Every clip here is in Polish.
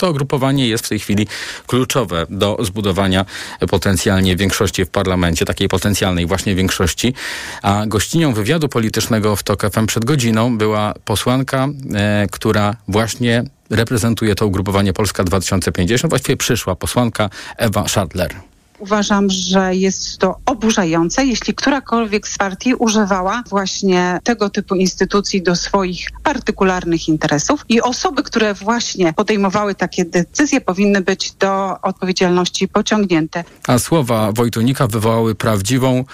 to ugrupowanie jest w tej chwili kluczowe do zbudowania potencjalnie większości w parlamencie, takiej potencjalnej właśnie większości. A gościnią wywiadu politycznego w TOK FM przed godziną była posłanka, e, która właśnie reprezentuje to ugrupowanie Polska 2050. Właściwie przyszła posłanka Ewa Schadler. Uważam, że jest to oburzające, jeśli którakolwiek z partii używała właśnie tego typu instytucji do swoich partykularnych interesów i osoby, które właśnie podejmowały takie decyzje powinny być do odpowiedzialności pociągnięte. A słowa Wojtunika wywołały prawdziwą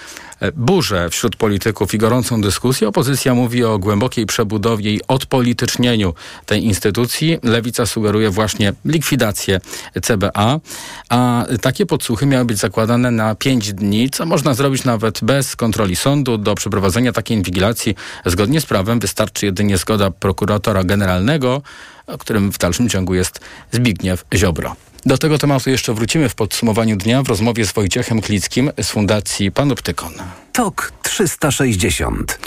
burzę wśród polityków i gorącą dyskusję. Opozycja mówi o głębokiej przebudowie i odpolitycznieniu tej instytucji. Lewica sugeruje właśnie likwidację CBA, a takie podsłuchy miały być zakładane na pięć dni, co można zrobić nawet bez kontroli sądu. Do przeprowadzenia takiej inwigilacji zgodnie z prawem wystarczy jedynie zgoda prokuratora generalnego, którym w dalszym ciągu jest Zbigniew Ziobro. Do tego tematu jeszcze wrócimy w podsumowaniu dnia w rozmowie z Wojciechem Klickim z Fundacji Panoptykon. TOK 360.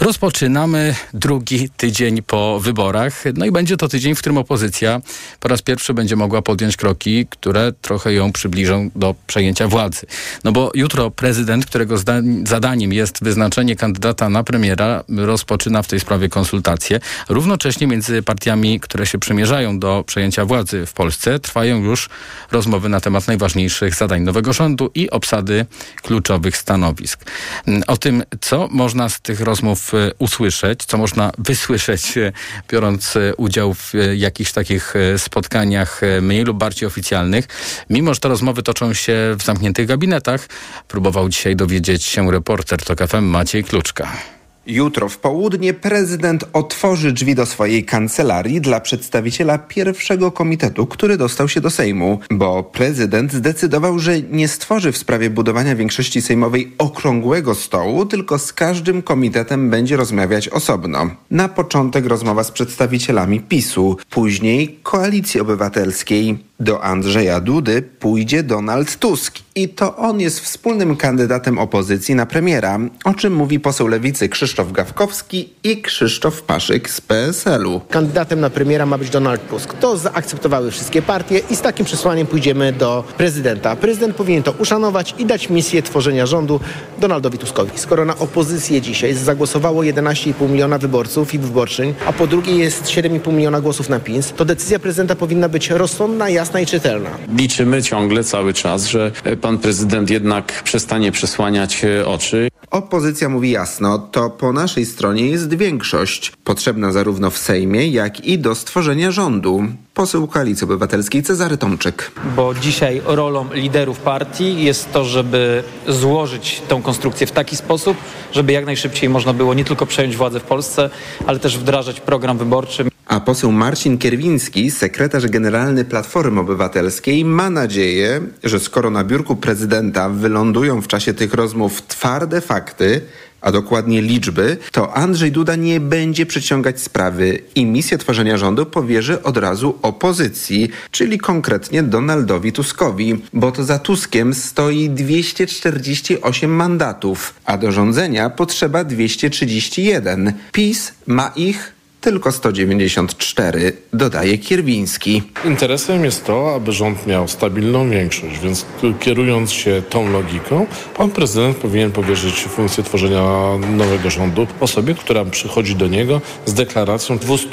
Rozpoczynamy drugi tydzień po wyborach. No i będzie to tydzień, w którym opozycja po raz pierwszy będzie mogła podjąć kroki, które trochę ją przybliżą do przejęcia władzy. No bo jutro prezydent, którego zadaniem jest wyznaczenie kandydata na premiera, rozpoczyna w tej sprawie konsultacje. Równocześnie między partiami, które się przymierzają do przejęcia władzy w Polsce, trwają już rozmowy na temat najważniejszych zadań nowego rządu i obsady kluczowych stanowisk. O tym, co można z tych rozmów e, usłyszeć, co można wysłyszeć, e, biorąc e, udział w jakichś takich spotkaniach mniej lub bardziej oficjalnych. Mimo, że te rozmowy toczą się w zamkniętych gabinetach, próbował dzisiaj dowiedzieć się reporter TOK FM Maciej Kluczka. Jutro w południe prezydent otworzy drzwi do swojej kancelarii dla przedstawiciela pierwszego komitetu, który dostał się do Sejmu, bo prezydent zdecydował, że nie stworzy w sprawie budowania większości sejmowej okrągłego stołu, tylko z każdym komitetem będzie rozmawiać osobno. Na początek rozmowa z przedstawicielami PiSu, później Koalicji Obywatelskiej. Do Andrzeja Dudy pójdzie Donald Tusk i to on jest wspólnym kandydatem opozycji na premiera, o czym mówi poseł lewicy Krzysztof Gawkowski i Krzysztof Paszyk z PSL-u. Kandydatem na premiera ma być Donald Tusk. To zaakceptowały wszystkie partie i z takim przesłaniem pójdziemy do prezydenta. Prezydent powinien to uszanować i dać misję tworzenia rządu Donaldowi Tuskowi. Skoro na opozycję dzisiaj zagłosowało 11,5 miliona wyborców i wyborczyń, a po drugie jest 7,5 miliona głosów na PiS, to decyzja prezydenta powinna być rozsądna, jasna jasna i czytelna. Liczymy ciągle cały czas, że pan prezydent jednak przestanie przesłaniać oczy. Opozycja mówi jasno, to po naszej stronie jest większość, potrzebna zarówno w Sejmie, jak i do stworzenia rządu. Poseł Koalicji Obywatelskiej Cezary Tomczyk. Bo dzisiaj rolą liderów partii jest to, żeby złożyć tą konstrukcję w taki sposób, żeby jak najszybciej można było nie tylko przejąć władzę w Polsce, ale też wdrażać program wyborczy. A poseł Marcin Kierwiński, sekretarz generalny Platformy Obywatelskiej, ma nadzieję, że skoro na biurku prezydenta wylądują w czasie tych rozmów twarde fakty, a dokładnie liczby, to Andrzej Duda nie będzie przeciągać sprawy i misję tworzenia rządu powierzy od razu opozycji, czyli konkretnie Donaldowi Tuskowi, bo to za Tuskiem stoi 248 mandatów, a do rządzenia potrzeba 231. PiS ma ich tylko 194, dodaje Kierwiński. Interesem jest to, aby rząd miał stabilną większość, więc kierując się tą logiką, pan prezydent powinien powierzyć funkcję tworzenia nowego rządu osobie, która przychodzi do niego z deklaracją 200,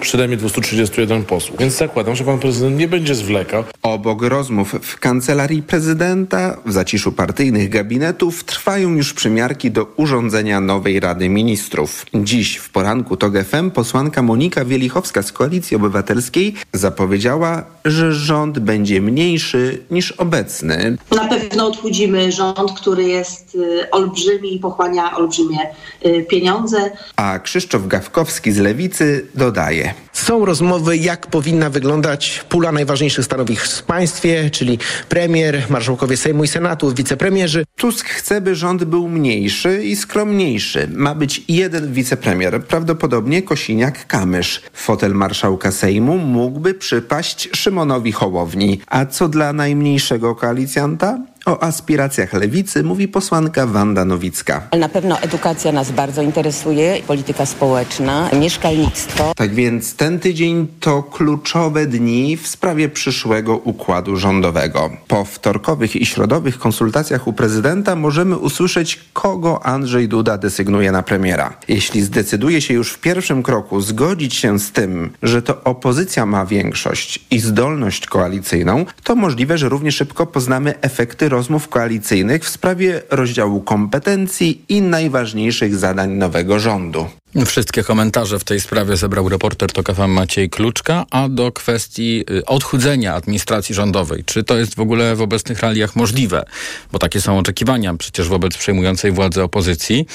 przynajmniej 231 posłów. Więc zakładam, że pan prezydent nie będzie zwlekał. Obok rozmów w kancelarii prezydenta, w zaciszu partyjnych gabinetów trwają już przymiarki do urządzenia nowej Rady Ministrów. Dziś w poranku TOG FM posłanka Monika Wielichowska z Koalicji Obywatelskiej zapowiedziała, że rząd będzie mniejszy niż obecny. Na pewno odchudzimy rząd, który jest y, olbrzymi i pochłania olbrzymie y, pieniądze. A Krzysztof Gawkowski z Lewicy dodaje. Są rozmowy, jak powinna wyglądać pula najważniejszych stanowisk w państwie, czyli premier, marszałkowie Sejmu i Senatu, wicepremierzy. Tusk chce, by rząd był mniejszy i skromniejszy. Ma być jeden wicepremier, prawdopodobnie Kosiniak-Kamysz. Fotel marszałka Sejmu mógłby przypaść Szymonowi Hołowni. A co dla najmniejszego koalicjanta? O aspiracjach lewicy mówi posłanka Wanda Nowicka. Na pewno edukacja nas bardzo interesuje, polityka społeczna, mieszkalnictwo. Tak więc ten tydzień to kluczowe dni w sprawie przyszłego układu rządowego. Po wtorkowych i środowych konsultacjach u prezydenta możemy usłyszeć, kogo Andrzej Duda desygnuje na premiera. Jeśli zdecyduje się już w pierwszym kroku zgodzić się z tym, że to opozycja ma większość i zdolność koalicyjną, to możliwe, że równie szybko poznamy efekty rozmów koalicyjnych w sprawie rozdziału kompetencji i najważniejszych zadań nowego rządu. Wszystkie komentarze w tej sprawie zebrał reporter TOK FM Maciej Kluczka, a do kwestii y, odchudzenia administracji rządowej. Czy to jest w ogóle w obecnych realiach możliwe? Bo takie są oczekiwania przecież wobec przejmującej władzę opozycji.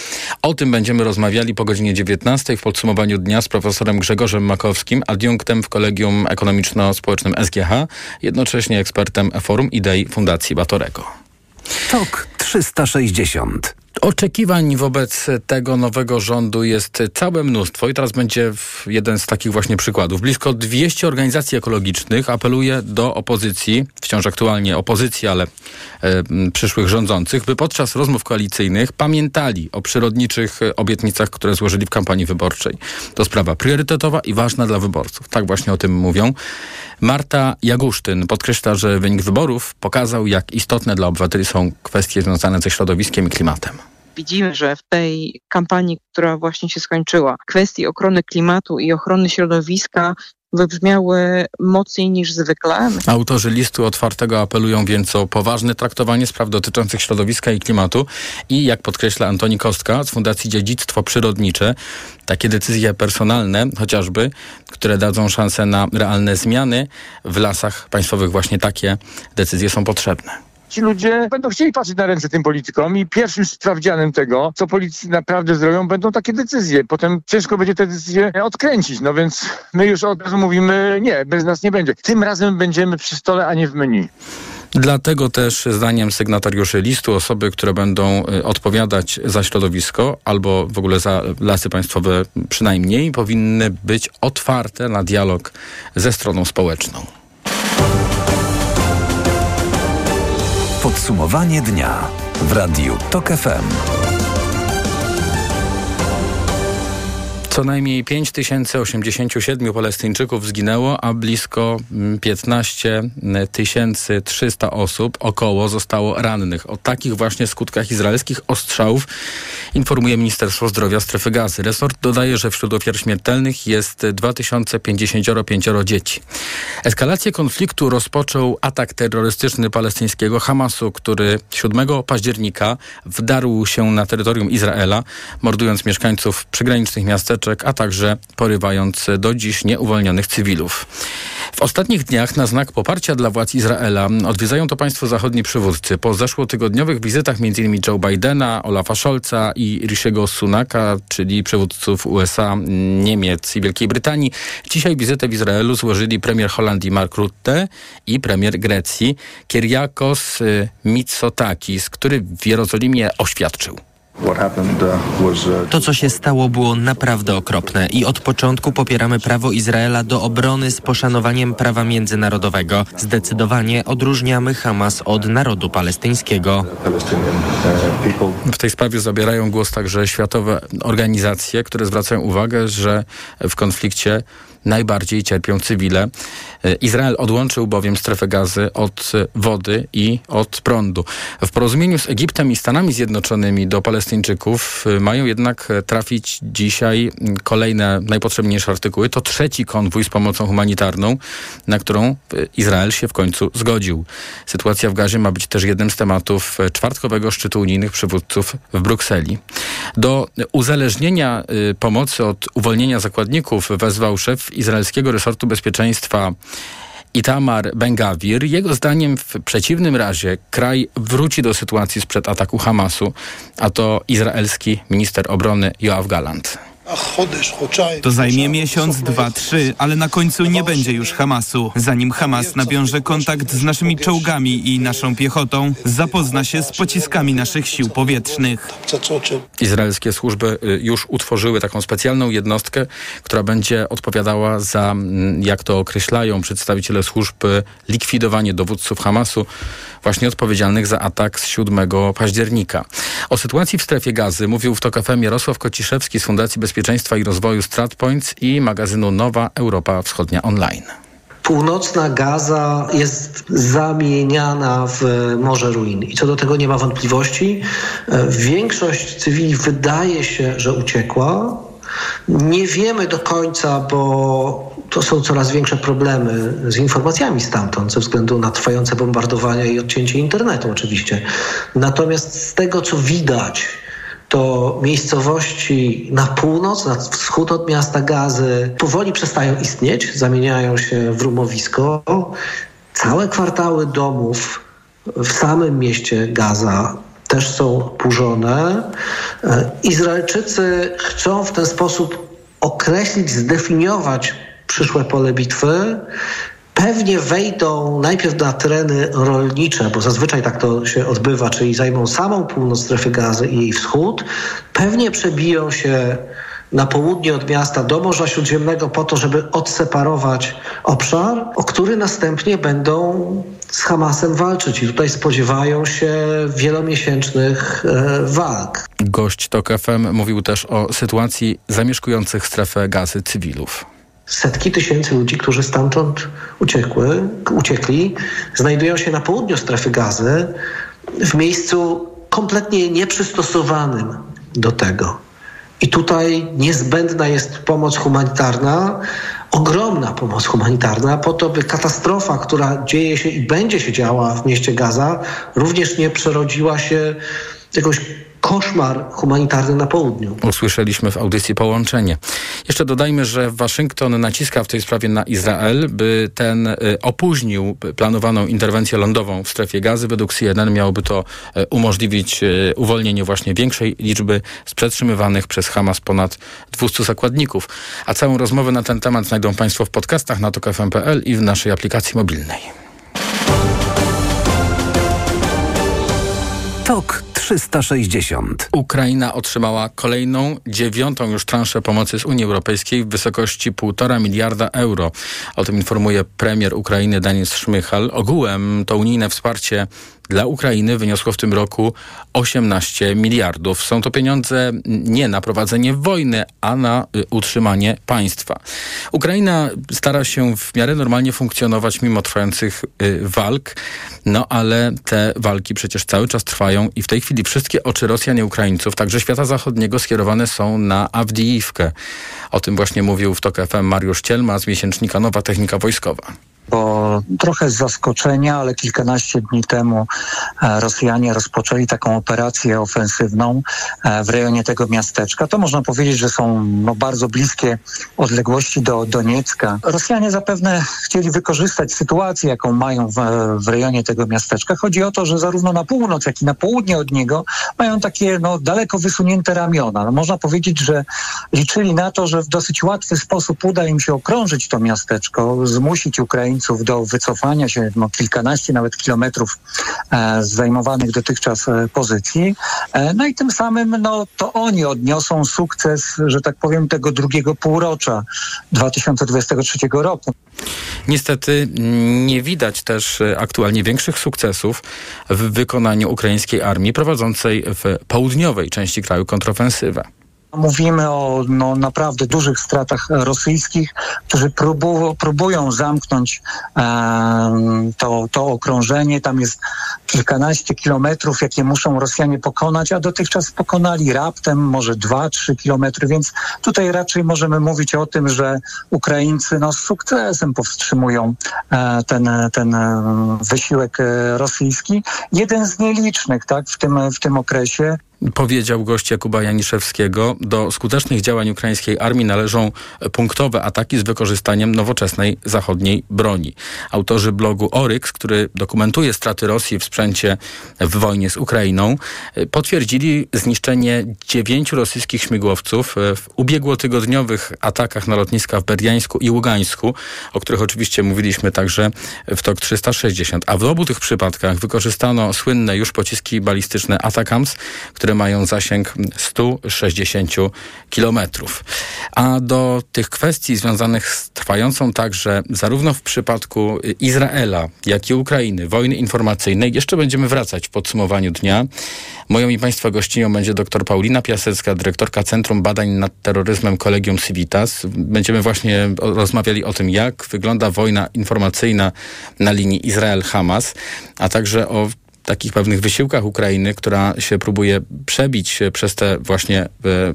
O tym będziemy rozmawiali po godzinie 19 w podsumowaniu dnia z profesorem Grzegorzem Makowskim, adiunktem w Kolegium Ekonomiczno-Społecznym SGH, jednocześnie ekspertem Forum Idei Fundacji Batorego. TOK 360 Oczekiwań wobec tego nowego rządu jest całe mnóstwo i teraz będzie jeden z takich właśnie przykładów. Blisko 200 organizacji ekologicznych apeluje do opozycji, wciąż aktualnie opozycji, ale e, przyszłych rządzących, by podczas rozmów koalicyjnych pamiętali o przyrodniczych obietnicach, które złożyli w kampanii wyborczej. To sprawa priorytetowa i ważna dla wyborców. Tak właśnie o tym mówią. Marta Jagusztyn podkreśla, że wynik wyborów pokazał, jak istotne dla obywateli są kwestie związane ze środowiskiem i klimatem widzimy, że w tej kampanii, która właśnie się skończyła, kwestii ochrony klimatu i ochrony środowiska wybrzmiały mocniej niż zwykle. Autorzy listu otwartego apelują więc o poważne traktowanie spraw dotyczących środowiska i klimatu i, jak podkreśla Antoni Kostka z Fundacji Dziedzictwo Przyrodnicze, takie decyzje personalne, chociażby, które dadzą szansę na realne zmiany w lasach państwowych, właśnie takie decyzje są potrzebne ci ludzie będą chcieli patrzeć na ręce tym politykom i pierwszym sprawdzianem tego, co politycy naprawdę zrobią, będą takie decyzje. Potem ciężko będzie te decyzje odkręcić. No więc my już od razu mówimy, nie, bez nas nie będzie. Tym razem będziemy przy stole, a nie w menu. Dlatego też zdaniem sygnatariuszy listu osoby, które będą y, odpowiadać za środowisko albo w ogóle za lasy państwowe przynajmniej, powinny być otwarte na dialog ze stroną społeczną. Podsumowanie dnia w Radiu TOK FM. Co najmniej 5087 Palestyńczyków zginęło, a blisko 15 300 osób około zostało rannych. O takich właśnie skutkach izraelskich ostrzałów informuje Ministerstwo Zdrowia Strefy Gazy. Resort dodaje, że wśród ofiar śmiertelnych jest 2055 dzieci. Eskalację konfliktu rozpoczął atak terrorystyczny palestyńskiego Hamasu, który 7 października wdarł się na terytorium Izraela, mordując mieszkańców przygranicznych miasteczek a także porywając do dziś nieuwolnionych cywilów. W ostatnich dniach na znak poparcia dla władz Izraela odwiedzają to państwo zachodni przywódcy. Po zeszłotygodniowych wizytach m.in. Joe Bidena, Olafa Scholza i Rishiego Sunaka, czyli przywódców USA, Niemiec i Wielkiej Brytanii, dzisiaj wizytę w Izraelu złożyli premier Holandii Mark Rutte i premier Grecji Kyriakos Mitsotakis, który w Jerozolimie oświadczył. Uh, uh, to, co się stało, było naprawdę okropne i od początku popieramy prawo Izraela do obrony z poszanowaniem prawa międzynarodowego. Zdecydowanie odróżniamy Hamas od narodu palestyńskiego. W tej sprawie zabierają głos także światowe organizacje, które zwracają uwagę, że w konflikcie najbardziej cierpią cywile. E, Izrael odłączył bowiem strefę gazy od wody i od prądu. W porozumieniu z Egiptem i Stanami Zjednoczonymi do Palestyńczyków e, mają jednak trafić dzisiaj kolejne najpotrzebniejsze artykuły. To trzeci konwój z pomocą humanitarną, na którą e, Izrael się w końcu zgodził. Sytuacja w gazie ma być też jednym z tematów czwartkowego szczytu unijnych przywódców w Brukseli. Do uzależnienia pomocy od uwolnienia zakładników wezwał szef izraelskiego resortu bezpieczeństwa Itamar Bengawir. Jego zdaniem w przeciwnym razie kraj wróci do sytuacji sprzed ataku Hamasu, a to izraelski minister obrony Joachim Galant. To zajmie miesiąc, dwa, trzy, ale na końcu nie będzie już Hamasu. Zanim Hamas nawiąże kontakt z naszymi czołgami i naszą piechotą, zapozna się z pociskami naszych sił powietrznych. Izraelskie służby y, już utworzyły taką specjalną jednostkę, która będzie odpowiadała za, mm, jak to określają przedstawiciele służb, y, likwidowanie dowódców Hamasu, właśnie odpowiedzialnych za atak z 7 października. O sytuacji w strefie gazy mówił w TOK Jarosław Kociszewski z Fundacji Bezpieczeństwa i Rozwoju StratPoints i magazynu Nowa Europa Wschodnia Online. Północna Gaza jest zamieniana w Morze Ruin i co do tego nie ma wątpliwości. Większość cywili wydaje się, że uciekła. Nie wiemy do końca, bo to są coraz większe problemy z informacjami stamtąd, ze względu na trwające bombardowania i odcięcie internetu oczywiście. Natomiast z tego, co widać, to miejscowości na północ, na wschód od miasta Gazy powoli przestają istnieć, zamieniają się w rumowisko. Całe kwartały domów w samym mieście Gaza też są burzone. Izraelczycy chcą w ten sposób określić, zdefiniować przyszłe pole bitwy. Pewnie wejdą najpierw na tereny rolnicze, bo zazwyczaj tak to się odbywa, czyli zajmą samą północ strefy gazy i jej wschód. Pewnie przebiją się na południe od miasta do Morza Śródziemnego po to, żeby odseparować obszar, o który następnie będą z Hamasem walczyć. I tutaj spodziewają się wielomiesięcznych e, walk. Gość TOK FM mówił też o sytuacji zamieszkujących strefę gazy cywilów setki tysięcy ludzi, którzy stamtąd uciekły, uciekli, znajdują się na południu strefy gazy, w miejscu kompletnie nieprzystosowanym do tego. I tutaj niezbędna jest pomoc humanitarna, ogromna pomoc humanitarna, po to, by katastrofa, która dzieje się i będzie się działa w mieście Gaza, również nie przerodziła się jakąś koszmar humanitarny na południu. Usłyszeliśmy w audycji połączenie. Jeszcze dodajmy, że Waszyngton naciska w tej sprawie na Izrael, by ten y, opóźnił planowaną interwencję lądową w strefie gazy. Według CNN miałoby to y, umożliwić y, uwolnienie właśnie większej liczby z przetrzymywanych przez Hamas ponad 200 zakładników. A całą rozmowę na ten temat znajdą Państwo w podcastach na tok.fm.pl i w naszej aplikacji mobilnej. TOK 360. Ukraina otrzymała kolejną, dziewiątą już transzę pomocy z Unii Europejskiej w wysokości 1,5 miliarda euro. O tym informuje premier Ukrainy Denis Szmychal. Ogółem to unijne wsparcie dla Ukrainy wyniosło w tym roku 18 miliardów. Są to pieniądze nie na prowadzenie wojny, a na y, utrzymanie państwa. Ukraina stara się w miarę normalnie funkcjonować mimo trwających y, walk, no ale te walki przecież cały czas trwają i w tej chwili wszystkie oczy Rosjan i Ukraińców, także świata zachodniego skierowane są na Awdijiwkę. O tym właśnie mówił w TOK FM Mariusz Cielma z miesięcznika Nowa Technika Wojskowa bo trochę z zaskoczenia, ale kilkanaście dni temu e, Rosjanie rozpoczęli taką operację ofensywną e, w rejonie tego miasteczka. To można powiedzieć, że są no, bardzo bliskie odległości do Doniecka. Rosjanie zapewne chcieli wykorzystać sytuację, jaką mają w, w rejonie tego miasteczka. Chodzi o to, że zarówno na północ, jak i na południe od niego mają takie no, daleko wysunięte ramiona. No, można powiedzieć, że liczyli na to, że w dosyć łatwy sposób uda im się okrążyć to miasteczko, zmusić Ukraińców Do wycofania się no, kilkanaście nawet kilometrów e, z zajmowanych dotychczas e, pozycji. E, no i tym samym no, to oni odniosą sukces, że tak powiem, tego drugiego półrocza 2023 roku. Niestety nie widać też e, aktualnie większych sukcesów w wykonaniu ukraińskiej armii prowadzącej w południowej części kraju kontrofensywę. Mówimy o no, naprawdę dużych stratach rosyjskich, którzy próbu, próbują zamknąć to, to okrążenie. Tam jest kilkanaście kilometrów, jakie muszą Rosjanie pokonać, a dotychczas pokonali raptem może dwa, trzy kilometry, więc tutaj raczej możemy mówić o tym, że Ukraińcy no, z sukcesem powstrzymują e, ten, ten e, wysiłek e, rosyjski. Jeden z nielicznych tak, w, tym, w tym okresie. Powiedział gość Jakuba Janiszewskiego, do skutecznych działań ukraińskiej armii należą punktowe ataki z wykorzystaniem nowoczesnej zachodniej broni. Autorzy blogu Oryx, który dokumentuje straty Rosji w sprzęcie w wojnie z Ukrainą, potwierdzili zniszczenie dziewięciu rosyjskich śmigłowców w ubiegłotygodniowych atakach na lotniska w Berdiańsku i Ługańsku, o których oczywiście mówiliśmy także w TOK 360. A w obu tych przypadkach wykorzystano słynne już pociski balistyczne Atacams, które mają zasięg 160 kilometrów. A do tych kwestii związanych z trwającą także zarówno w przypadku Izraela, jak i Ukrainy, wojny informacyjnej, jeszcze będziemy wracać w podsumowaniu dnia. Moją i Państwa gościnią będzie dr Paulina Piasecka, dyrektorka Centrum Badań nad Terroryzmem Kolegium Civitas. Będziemy właśnie rozmawiali o tym, jak wygląda wojna informacyjna na linii Izrael-Hamas, a także o takich pewnych wysiłkach Ukrainy, która się próbuje przebić przez tę właśnie e,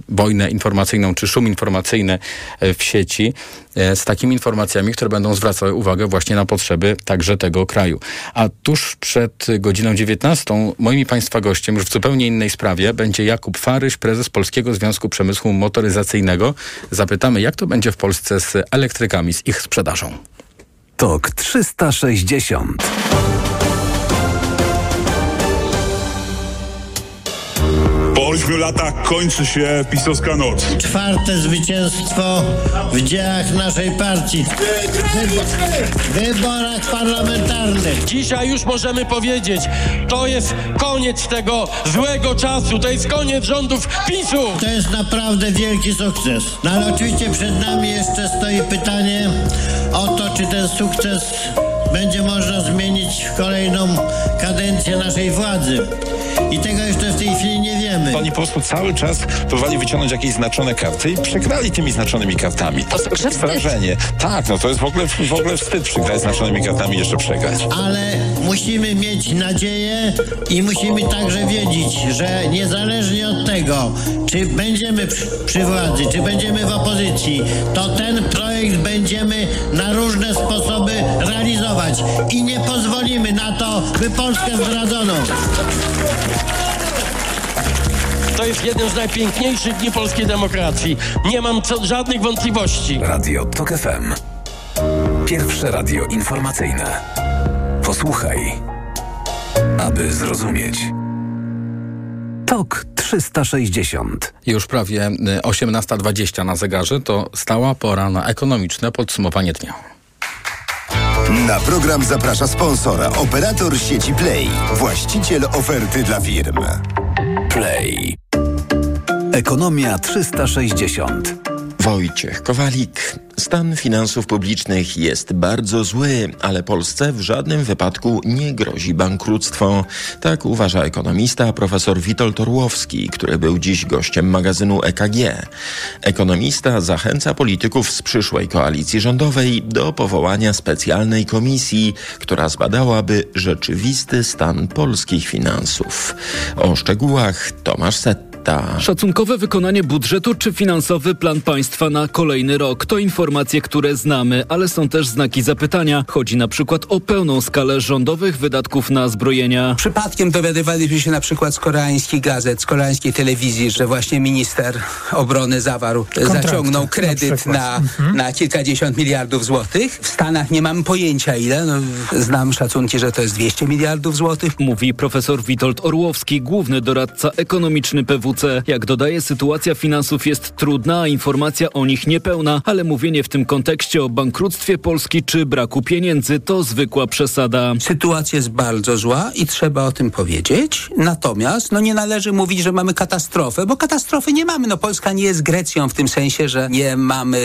wojnę informacyjną czy szum informacyjny e, w sieci e, z takimi informacjami, które będą zwracały uwagę właśnie na potrzeby także tego kraju. A tuż przed godziną 19 moim i Państwa gościem już w zupełnie innej sprawie będzie Jakub Faryś, prezes Polskiego Związku Przemysłu Motoryzacyjnego. Zapytamy, jak to będzie w Polsce z elektrykami, z ich sprzedażą. TOK 360 ośmiu latach kończy się pisowska noc. Czwarte zwycięstwo w dziełach naszej partii. W wyborach parlamentarnych. Dzisiaj już możemy powiedzieć, to jest koniec tego złego czasu, to jest koniec rządów PiSu. To jest naprawdę wielki sukces. No ale oczywiście przed nami jeszcze stoi pytanie o to, czy ten sukces będzie można zmienić w kolejną kadencję naszej władzy. I tego jeszcze w tej chwili nie wiemy. Oni po prostu cały czas próbowali wyciągnąć jakieś znaczone karty i przegrali tymi znaczonymi kartami. To jest wrażenie. Tak, no to jest w ogóle, w ogóle wstyd przegrać znaczonymi kartami i jeszcze przegrać. Ale musimy mieć nadzieję i musimy także wiedzieć, że niezależnie od tego, czy będziemy przy, przy władzy, czy będziemy w opozycji, to ten projekt będziemy na różne sposoby realizować i nie pozwolimy na to, by Polskę zdradzono. To jest jeden z najpiękniejszych dni polskiej demokracji. Nie mam co, żadnych wątpliwości. Radio TOK FM. Pierwsze radio informacyjne. Posłuchaj, aby zrozumieć. TOK 360. Już prawie 18.20 na zegarze to stała pora na ekonomiczne podsumowanie dnia. Na program zaprasza sponsora, operator sieci Play, właściciel oferty dla firm. Play. Ekonomia 360. Wojciech Kowalik. Stan finansów publicznych jest bardzo zły, ale Polsce w żadnym wypadku nie grozi bankructwo. Tak uważa ekonomista profesor Witold Orłowski, który był dziś gościem magazynu EKG. Ekonomista zachęca polityków z przyszłej koalicji rządowej do powołania specjalnej komisji, która zbadałaby rzeczywisty stan polskich finansów. O szczegółach Tomasz Setta. Szacunkowe wykonanie budżetu czy finansowy plan państwa na kolejny rok to informacje, które znamy, ale są też znaki zapytania. Chodzi na przykład o pełną skalę rządowych wydatków na zbrojenia. Przypadkiem dowiadywaliśmy się na przykład z koreańskich gazet, z koreańskiej telewizji, że właśnie minister obrony zawarł, Kontrakt, zaciągnął kredyt na na, na, kilkadziesiąt miliardów złotych. W Stanach nie mam pojęcia ile. No, znam szacunki, że to jest 200 miliardów złotych. Mówi profesor Witold Orłowski, główny doradca ekonomiczny Jak dodaje, sytuacja finansów jest trudna, a informacja o nich niepełna, ale mówienie w tym kontekście o bankructwie Polski czy braku pieniędzy to zwykła przesada. Sytuacja jest bardzo zła i trzeba o tym powiedzieć. Natomiast no nie należy mówić, że mamy katastrofę, bo katastrofy nie mamy. No Polska nie jest Grecją w tym sensie, że nie mamy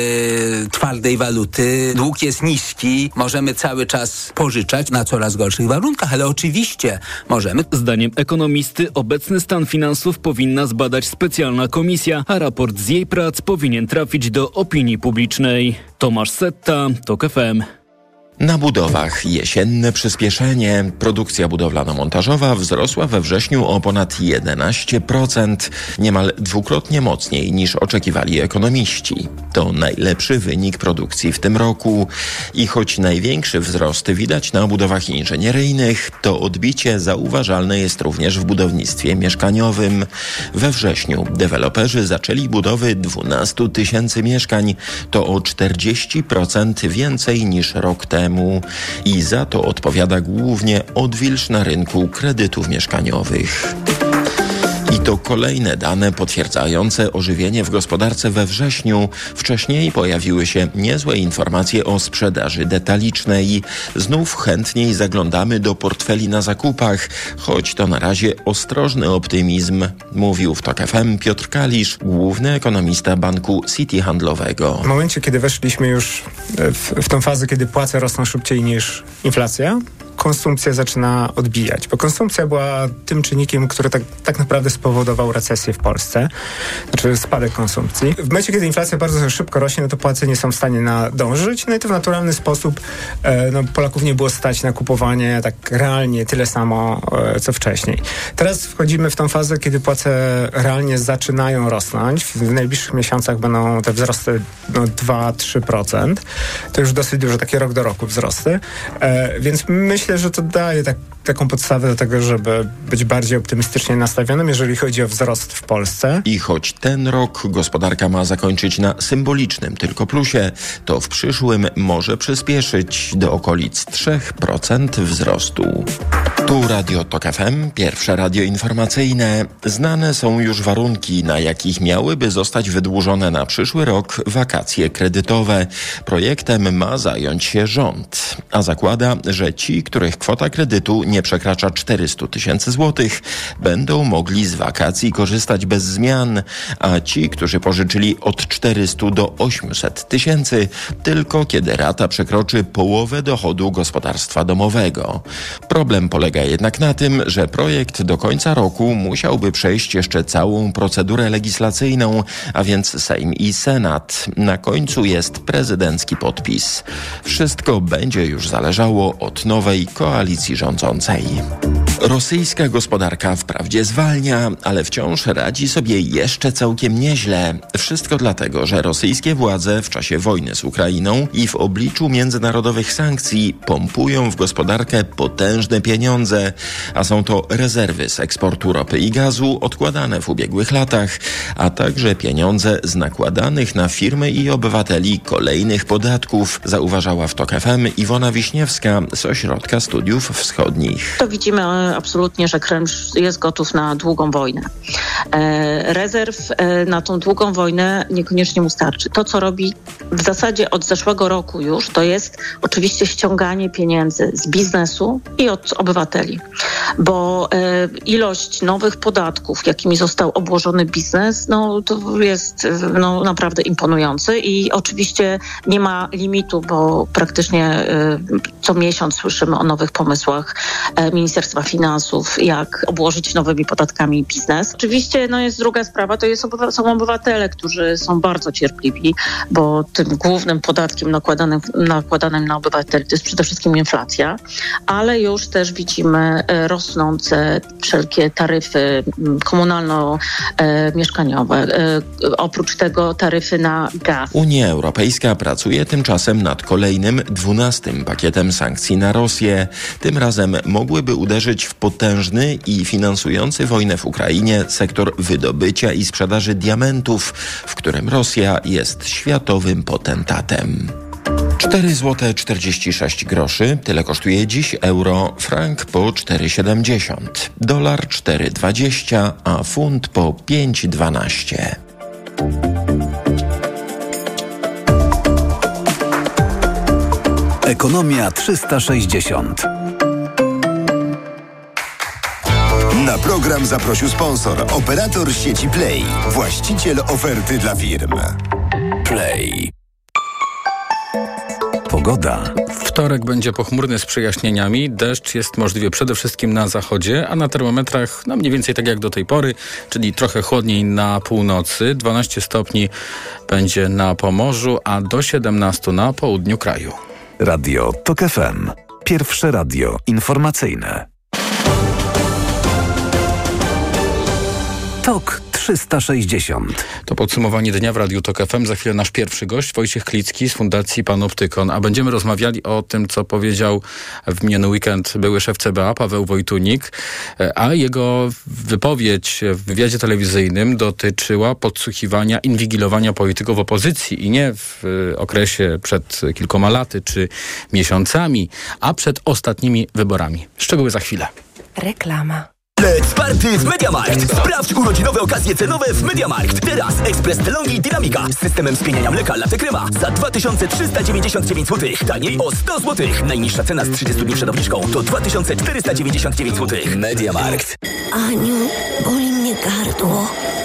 twardej waluty, dług jest niski, możemy cały czas pożyczać na coraz gorszych warunkach, ale oczywiście możemy. Zdaniem ekonomisty obecny stan finansów powinna zbadać specjalna komisja, a raport z jej prac powinien trafić do opinii publicznej. Tomasz Setta, TOK FM. Na budowach jesienne przyspieszenie. Produkcja budowlano-montażowa wzrosła we wrześniu o ponad 11%, niemal dwukrotnie mocniej niż oczekiwali ekonomiści. To najlepszy wynik produkcji w tym roku. I choć największy wzrost widać na budowach inżynieryjnych, to odbicie zauważalne jest również w budownictwie mieszkaniowym. We wrześniu deweloperzy zaczęli budowy 12 tysięcy mieszkań. To o 40% więcej niż rok temu temu i za to odpowiada głównie odwilż na rynku kredytów mieszkaniowych. I to kolejne dane potwierdzające ożywienie w gospodarce we wrześniu. Wcześniej pojawiły się niezłe informacje o sprzedaży detalicznej. Znów chętniej zaglądamy do portfeli na zakupach, choć to na razie ostrożny optymizm, mówił w TOK FM Piotr Kalisz, główny ekonomista banku City Handlowego. W momencie, kiedy weszliśmy już w, w tą fazę, kiedy płace rosną szybciej niż inflacja, konsumpcja zaczyna odbijać, bo konsumpcja była tym czynnikiem, który tak, tak naprawdę spowodował recesję w Polsce, znaczy spadek konsumpcji. W momencie, kiedy inflacja bardzo szybko rośnie, no to płace nie są w stanie nadążyć, no i to w naturalny sposób e, no, Polaków nie było stać na kupowanie tak realnie tyle samo, e, co wcześniej. Teraz wchodzimy w tą fazę, kiedy płace realnie zaczynają rosnąć. W, w najbliższych miesiącach będą te wzrosty no, 2-3%. To już dosyć dużo, takie rok do roku wzrosty. E, więc myślę, myślę, że to daje tak, taką podstawę do tego, żeby być bardziej optymistycznie nastawionym, jeżeli chodzi o wzrost w Polsce. I choć ten rok gospodarka ma zakończyć na symbolicznym tylko plusie, to w przyszłym może przyspieszyć do okolic 3% wzrostu. Tu Radio Tok FM, pierwsze radio informacyjne. Znane są już warunki, na jakich miałyby zostać wydłużone na przyszły rok wakacje kredytowe. Projektem ma zająć się rząd, a zakłada, że ci, których kwota kredytu nie przekracza 400 tysięcy złotych, będą mogli z wakacji korzystać bez zmian, a ci, którzy pożyczyli od 400 do 800 tysięcy, tylko kiedy rata przekroczy połowę dochodu gospodarstwa domowego. Problem polega jednak na tym, że projekt do końca roku musiałby przejść jeszcze całą procedurę legislacyjną, a więc Sejm i Senat. Na końcu jest prezydencki podpis. Wszystko będzie już zależało od nowej koalicji rządzącej. Rosyjska gospodarka wprawdzie zwalnia, ale wciąż radzi sobie jeszcze całkiem nieźle. Wszystko dlatego, że rosyjskie władze w czasie wojny z Ukrainą i w obliczu międzynarodowych sankcji pompują w gospodarkę potężne pieniądze, a są to rezerwy z eksportu ropy i gazu odkładane w ubiegłych latach, a także pieniądze z nakładanych na firmy i obywateli kolejnych podatków, zauważała w TOK FM Iwona Wiśniewska z Ośrodka Studiów Wschodnich. To widzimy absolutnie, że Kreml jest gotów na długą wojnę. E, rezerw e, na tą długą wojnę niekoniecznie mu starczy. To, co robi w zasadzie od zeszłego roku już, to jest oczywiście ściąganie pieniędzy z biznesu i od obywateli, bo e, ilość nowych podatków, jakimi został obłożony biznes, no to jest no, naprawdę imponujący i oczywiście nie ma limitu, bo praktycznie co miesiąc słyszymy o nowych pomysłach Ministerstwa Finansów, jak obłożyć nowymi podatkami biznes. Oczywiście no jest druga sprawa, to jest obywa są obywatele, którzy są bardzo cierpliwi, bo tym głównym podatkiem nakładanym, nakładanym na obywateli to jest przede wszystkim inflacja, ale już też widzimy e, rosnące wszelkie taryfy komunalno-mieszkaniowe. E, oprócz tego taryfy na gaz. Unia Europejska pracuje tymczasem nad kolejnym, dwunastym pakietem sankcji na Rosję. Tym razem mogłyby uderzyć w potężny i finansujący wojnę w Ukrainie sektor wydobycia i sprzedaży diamentów, w którym Rosja jest światowym potentatem. 4 zł 46 groszy, tyle kosztuje dziś euro, frank po 4,70, dolar 4,20, a funt po 5,12. Ekonomia 360. Na program zaprosił sponsor, operator sieci Play, właściciel oferty dla firm. Play. Pogoda. Wtorek będzie pochmurny z przejaśnieniami. Deszcz jest możliwy przede wszystkim na zachodzie, a na termometrach no mniej więcej tak jak do tej pory, czyli trochę chłodniej na północy. 12 stopni będzie na Pomorzu, a do 17 na południu kraju. Radio TOK FM. Pierwsze radio informacyjne. TOK 360. To podsumowanie dnia w Radiu Tok FM. Za chwilę nasz pierwszy gość, Wojciech Klicki z Fundacji Panoptykon. A będziemy rozmawiali o tym, co powiedział w miniony weekend były szef CBA, Paweł Wojtunik, a jego wypowiedź w wywiadzie telewizyjnym dotyczyła podsłuchiwania, inwigilowania polityków opozycji i nie w okresie przed kilkoma laty czy miesiącami, a przed ostatnimi wyborami. Szczegóły za chwilę. Reklama. Let's party w MediaMarkt! Sprawdź urodzinowe okazje cenowe w MediaMarkt. Teraz ekspres Telongi Dynamika z systemem spieniania mleka Latte Crema za 2399 zł. Taniej o 100 zł. Najniższa cena z 30 dni przed obniżką to 2499 zł. MediaMarkt. Aniu, boli mnie gardło.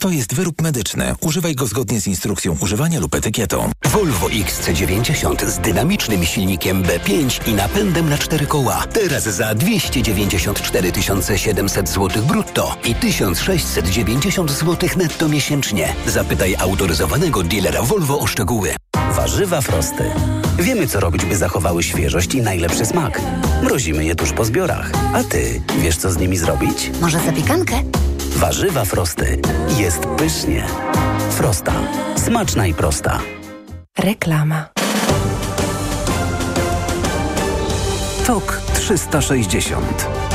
To jest wyrób medyczny. Używaj go zgodnie z instrukcją używania lub etykietą. Volvo XC90 z dynamicznym silnikiem B5 i napędem na cztery koła. Teraz za 294 700 zł brutto i 1690 zł netto miesięcznie. Zapytaj autoryzowanego dealera Volvo o szczegóły. Warzywa frosty. Wiemy, co robić, by zachowały świeżość i najlepszy smak. Mrozimy je tuż po zbiorach. A ty wiesz, co z nimi zrobić? Może zapiekankę? Warzywa Frosty. Jest pysznie. Frosta. Smaczna i prosta. Reklama. TOK 360.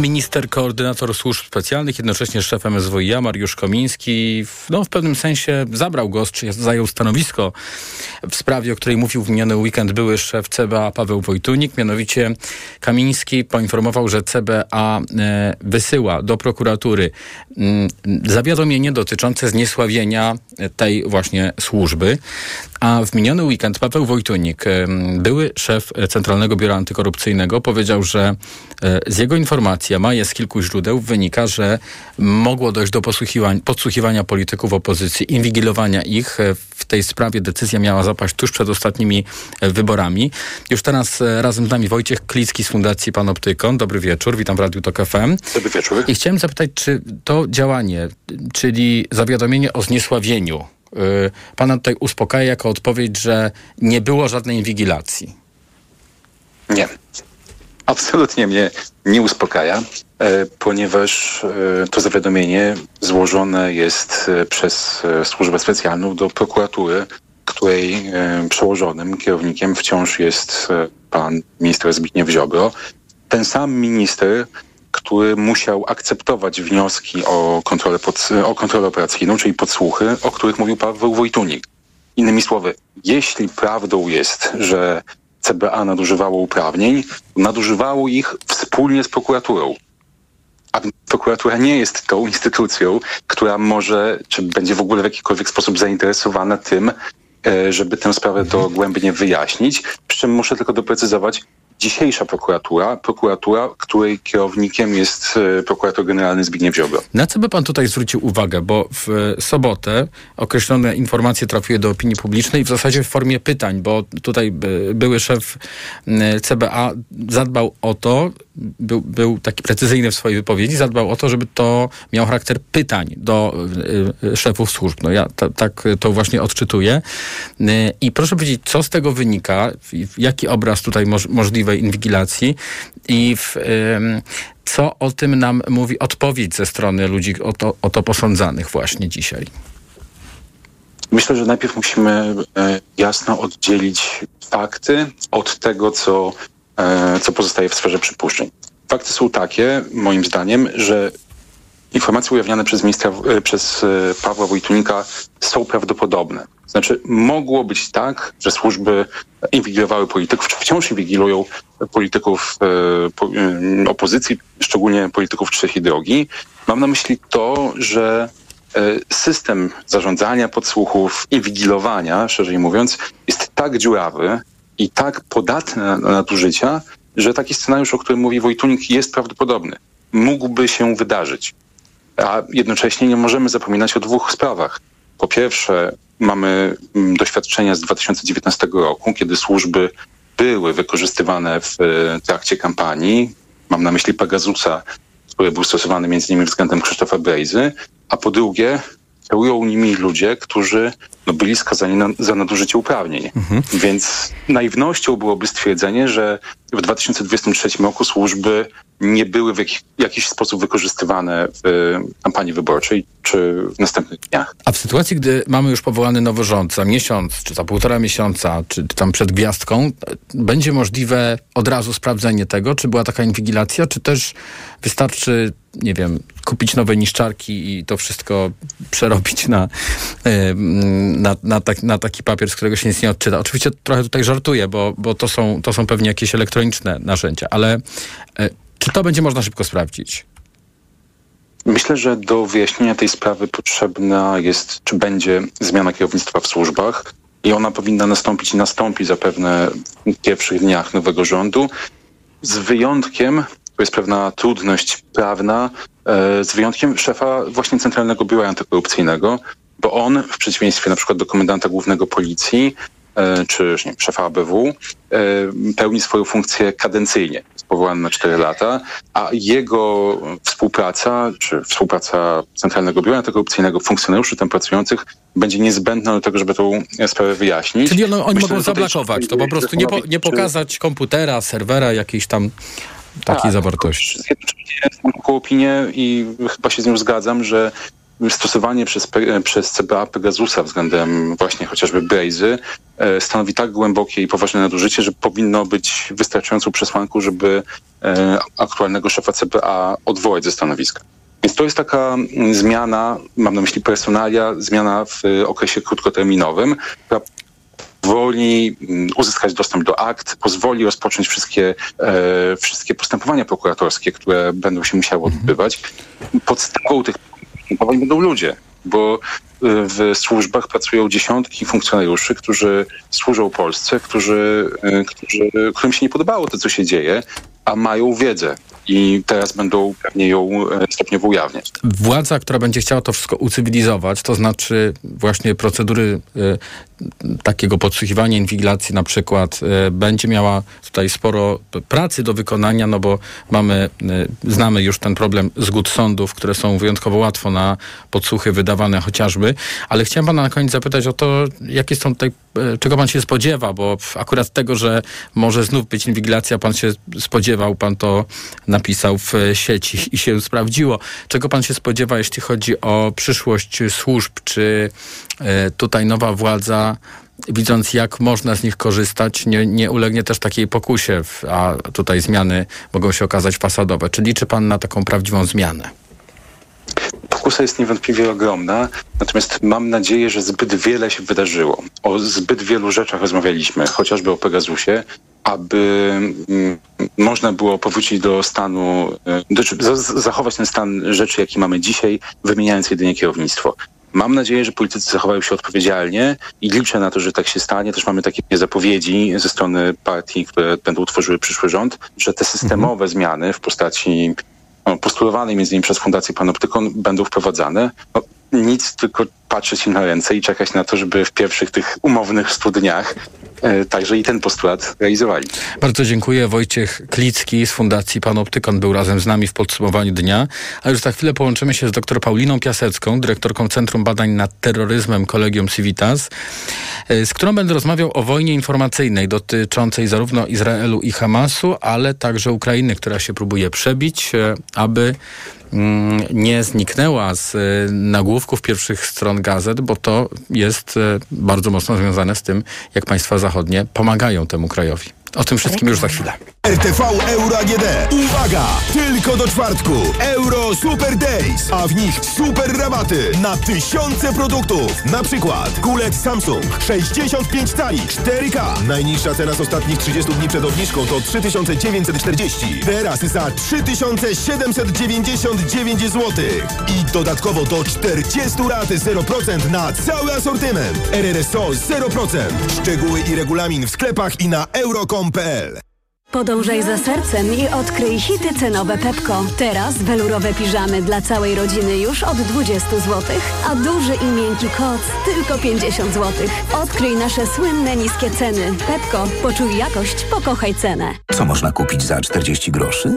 Minister, koordynator służb specjalnych, jednocześnie szef MSWiA Mariusz Komiński, no, w pewnym sensie zabrał głos, czy zajął stanowisko w sprawie, o której mówił w miniony weekend były szef CBA Paweł Wojtunik. Mianowicie Kamiński poinformował, że CBA e, wysyła do prokuratury m, zawiadomienie dotyczące zniesławienia tej właśnie służby. A w miniony weekend Paweł Wojtunik, e, były szef Centralnego Biura Antykorupcyjnego, powiedział, że e, z jego informacji, a ma je z kilku źródeł, wynika, że mogło dojść do podsłuchiwania polityków opozycji, inwigilowania ich. W tej sprawie decyzja miała zapaść tuż przed ostatnimi wyborami. Już teraz razem z nami Wojciech Klicki z Fundacji Panoptykon. Dobry wieczór, witam w Radiu Tok FM. Dobry wieczór. I chciałem zapytać, czy to działanie, czyli zawiadomienie o zniesławieniu, pana tutaj uspokaja jako odpowiedź, że nie było żadnej inwigilacji? Nie. Absolutnie mnie nie uspokaja, e, ponieważ e, to zawiadomienie złożone jest przez służbę specjalną do prokuratury, której przełożonym kierownikiem wciąż jest pan minister Zbigniew Ziobro. Ten sam minister, który musiał akceptować wnioski o kontrolę, pod, o kontrolę operacyjną, czyli podsłuchy, o których mówił Paweł Wojtunik. Innymi słowy, jeśli prawdą jest, że CBA nadużywało uprawnień, nadużywało ich wspólnie z prokuraturą. A prokuratura nie jest tą instytucją, która może, czy będzie w ogóle w jakikolwiek sposób zainteresowana tym, żeby tę sprawę dogłębnie wyjaśnić. Przy czym muszę tylko doprecyzować, dzisiejsza prokuratura, prokuratura, której kierownikiem jest prokurator generalny Zbigniew Ziobro. Na co by pan tutaj zwrócił uwagę? Bo w sobotę określone informacje trafiły do opinii publicznej w zasadzie w formie pytań, bo tutaj były szef CBA zadbał o to, był, był taki precyzyjny w swojej wypowiedzi, zadbał o to, żeby to miało charakter pytań do szefów służb. No ja t- tak to właśnie odczytuję. I proszę powiedzieć, co z tego wynika? Jaki obraz tutaj moż- możliwy inwigilacji i w, co o tym nam mówi odpowiedź ze strony ludzi o to, o to posądzanych właśnie dzisiaj? Myślę, że najpierw musimy e, jasno oddzielić fakty od tego, co, e, co pozostaje w sferze przypuszczeń. Fakty są takie, moim zdaniem, że informacje ujawniane przez ministra, e, przez Pawła Wojtunika są prawdopodobne. Znaczy, mogło być tak, że służby inwigilowały polityków, czy wciąż inwigilują polityków e, po, e, opozycji, szczególnie polityków trzeciej drogi. Mam na myśli to, że e, system zarządzania podsłuchów, inwigilowania, szerzej mówiąc, jest tak dziurawy i tak podatny na nadużycia, że taki scenariusz, o którym mówi Wojtunik, jest prawdopodobny. Mógłby się wydarzyć. A jednocześnie nie możemy zapominać o dwóch sprawach. Po pierwsze, mamy mm, doświadczenia z 2019 roku, kiedy służby były wykorzystywane w e, trakcie kampanii. Mam na myśli Pegasusa, który był stosowany między innymi względem Krzysztofa Brejzy. A po drugie, kierują nimi ludzie, którzy no, byli skazani na, za nadużycie uprawnień. Mhm. Więc naiwnością byłoby stwierdzenie, że w 2023 roku służby nie były w jakiś, sposób wykorzystywane w kampanii wyborczej czy w następnych dniach. A w sytuacji, gdy mamy już powołany nowy rząd za miesiąc, czy za półtora miesiąca, czy tam przed gwiazdką, będzie możliwe od razu sprawdzenie tego, czy była taka inwigilacja, czy też wystarczy, nie wiem, kupić nowe niszczarki i to wszystko przerobić na, na, na, tak, na taki papier, z którego się nic nie odczyta. Oczywiście trochę tutaj żartuję, bo, bo to, są, to są pewnie jakieś elektroniczne narzędzia, ale e, czy to będzie można szybko sprawdzić? Myślę, że do wyjaśnienia tej sprawy potrzebna jest, czy będzie zmiana kierownictwa w służbach i ona powinna nastąpić i nastąpi zapewne w pierwszych dniach nowego rządu, z wyjątkiem, to jest pewna trudność prawna, e, z wyjątkiem szefa właśnie Centralnego Biura Antykorupcyjnego, bo on w przeciwieństwie na przykład do komendanta głównego policji czy nie, szefa ABW, e, pełni swoją funkcję kadencyjnie. Jest powołany na 4 lata, a jego współpraca, czy współpraca Centralnego Biura Antykorupcyjnego, funkcjonariuszy tam pracujących będzie niezbędna do tego, żeby tą sprawę wyjaśnić. Czyli oni, oni Myślę, mogą zablokować to, po prostu nie, po, nie pokazać komputera, serwera, jakiejś tam takiej tak, zawartości. Mam taką opinię i chyba się z nią zgadzam, że stosowanie przez, przez CBA Pegasusa względem właśnie chociażby Brazy e, stanowi tak głębokie i poważne nadużycie, że powinno być wystarczającą przesłanką, żeby e, aktualnego szefa CBA odwołać ze stanowiska. Więc to jest taka mm, zmiana, mam na myśli personalia, zmiana w okresie krótkoterminowym, która pozwoli mm, uzyskać dostęp do akt, pozwoli rozpocząć wszystkie, e, wszystkie postępowania prokuratorskie, które będą się musiały mhm. odbywać. Podstawą tych postępowań będą ludzie, bo y, w służbach pracują dziesiątki funkcjonariuszy, którzy służą Polsce, którzy, y, którzy, którym się nie podobało to, co się dzieje, a mają wiedzę i teraz będą pewnie ją e, stopniowo ujawniać. Władza, która będzie chciała to wszystko ucywilizować, to znaczy właśnie procedury y, takiego podsłuchiwania, inwigilacji na przykład, y, będzie miała tutaj sporo pracy do wykonania, no bo mamy, znamy już ten problem zgód sądów, które są wyjątkowo łatwo na podsłuchy wydawane chociażby, ale chciałem pana na koniec zapytać o to, jakie są tutaj, czego pan się spodziewa, bo akurat tego, że może znów być inwigilacja, pan się spodziewał, pan to napisał w sieci i się sprawdziło. Czego pan się spodziewa, jeśli chodzi o przyszłość służb? Czy e, tutaj nowa władza widząc jak można z nich korzystać, nie, nie ulegnie też takiej pokusie, a tutaj zmiany mogą się okazać fasadowe. Czy liczy pan na taką prawdziwą zmianę? Pokusa jest niewątpliwie ogromna, natomiast mam nadzieję, że zbyt wiele się wydarzyło. O zbyt wielu rzeczach rozmawialiśmy, chociażby o Pegasusie, aby mm, można było powrócić do stanu, e, zachować ten stan rzeczy, jaki mamy dzisiaj, wymieniając jedynie kierownictwo. Mam nadzieję, że politycy zachowają się odpowiedzialnie i liczę na to, że tak się stanie. Też mamy takie zapowiedzi ze strony partii, które będą tworzyły przyszły rząd, że te systemowe mhm. zmiany w postaci no, postulowanej między innymi przez Fundację Panoptykon będą wprowadzane. No, nic, tylko patrzeć im na ręce i czekać na to, żeby w pierwszych tych umownych 100 dniach także i ten postulat realizowali. Bardzo dziękuję. Wojciech Klicki z Fundacji Panoptykon był razem z nami w podsumowaniu dnia. A już za chwilę połączymy się z dr Pauliną Piasecką, dyrektorką Centrum Badań nad Terroryzmem Kolegium Civitas, e, z którą będę rozmawiał o wojnie informacyjnej dotyczącej zarówno Izraelu i Hamasu, ale także Ukrainy, która się próbuje przebić, e, aby nie zniknęła z y, nagłówków pierwszych stron gazet, bo to jest y, bardzo mocno związane z tym, jak państwa zachodnie pomagają temu krajowi. O tym wszystkim już za chwilę. RTV Euro AGD. Uwaga! Tylko do czwartku. Euro Super Days, a w nich super rabaty na tysiące produktów. Na przykład kulec Samsung 65 cali 4K. Najniższa cena z ostatnich 30 dni przed obniżką to 3940. Teraz za 3799 zł. I dodatkowo do 40 raty 0% na cały asortyment. RRSO 0%. Szczegóły i regulamin w sklepach i na euro.com www.radiowrocław.pl Podążaj za sercem i odkryj hity cenowe Pepko. Teraz welurowe piżamy dla całej rodziny już od 20 zł, a duży i miękki koc tylko 50 zł. Odkryj nasze słynne niskie ceny. Pepko, poczuj jakość, pokochaj cenę. Co można kupić za 40 groszy?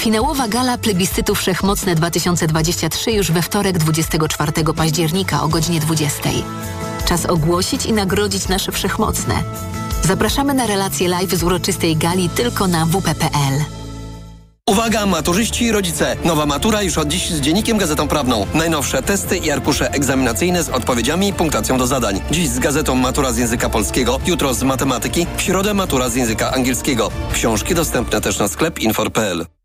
Finałowa gala plebiscytu Wszechmocne 2023 już we wtorek 24 października o godzinie 20. Czas ogłosić i nagrodzić nasze Wszechmocne. Zapraszamy na relację live z uroczystej gali tylko na wp.pl. Uwaga, maturzyści i rodzice! Nowa matura już od dziś z Dziennikiem Gazetą Prawną. Najnowsze testy i arkusze egzaminacyjne z odpowiedziami i punktacją do zadań. Dziś z gazetą Matura z języka polskiego, jutro z matematyki, w środę matura z języka angielskiego. Książki dostępne też na sklep infor.pl.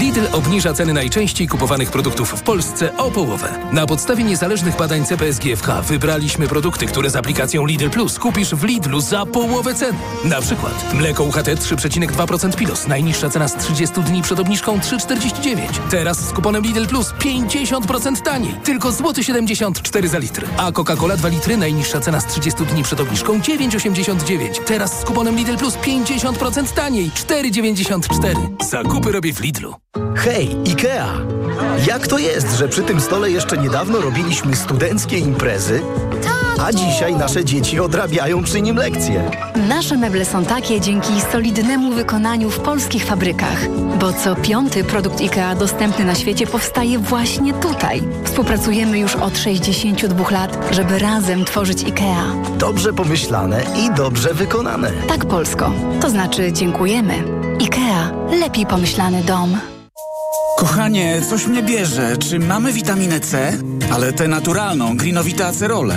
Lidl obniża ceny najczęściej kupowanych produktów w Polsce o połowę. Na podstawie niezależnych badań CPSGFK wybraliśmy produkty, które z aplikacją Lidl Plus kupisz w Lidlu za połowę ceny. Na przykład mleko UHT 3,2% Pilos. Najniższa cena z 30 dni przed obniżką 3,49. Teraz z kuponem Lidl Plus 50% taniej. Tylko złoty 74 za litr. A Coca-Cola 2 litry. Najniższa cena z 30 dni przed obniżką 9,89. Teraz z kuponem Lidl Plus 50% taniej. 4,94. Zakupy robię w Lidlu. Hej, IKEA! Jak to jest, że przy tym stole jeszcze niedawno robiliśmy studenckie imprezy, a dzisiaj nasze dzieci odrabiają przy nim lekcje? Nasze meble są takie dzięki solidnemu wykonaniu w polskich fabrykach, bo co piąty produkt IKEA dostępny na świecie powstaje właśnie tutaj. Współpracujemy już od 62 lat, żeby razem tworzyć IKEA. Dobrze pomyślane i dobrze wykonane. Tak, Polsko. To znaczy dziękujemy. IKEA. Lepiej pomyślany dom. Kochanie, coś mnie bierze. Czy mamy witaminę C? Ale tę naturalną, jest grynowita acerola?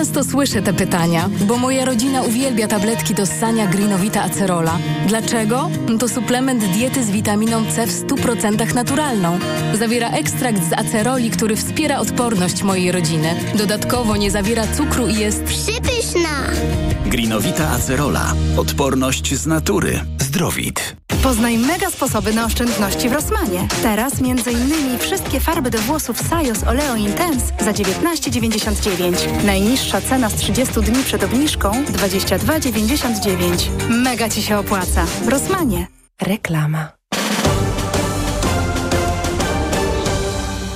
Często słyszę te pytania, bo moja rodzina uwielbia tabletki do ssania Greenowita Acerola. Dlaczego? To suplement diety z witaminą C w 100% naturalną. Zawiera ekstrakt z aceroli, który wspiera odporność mojej rodziny. Dodatkowo nie zawiera cukru i jest Przypyszna! Grinowita acerola. Odporność z natury. Zdrowit. Poznaj mega sposoby na oszczędności w Rosmanie. Teraz m.in. wszystkie farby do włosów Sajos Oleo Intense za 19,99. Najniższa cena z 30 dni przed obniżką 22,99. Mega Ci się opłaca. Rosmanie. Reklama.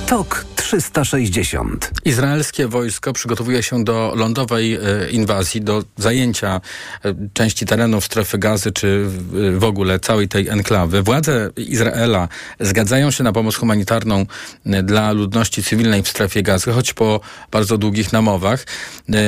TOK 360. Izraelskie wojsko przygotowuje się do lądowej e, inwazji, do zajęcia e, części terenów strefy gazy, czy w, ogóle całej tej enklawy. Władze Izraela zgadzają się na pomoc humanitarną e, dla ludności cywilnej w strefie gazy, choć po bardzo długich namowach.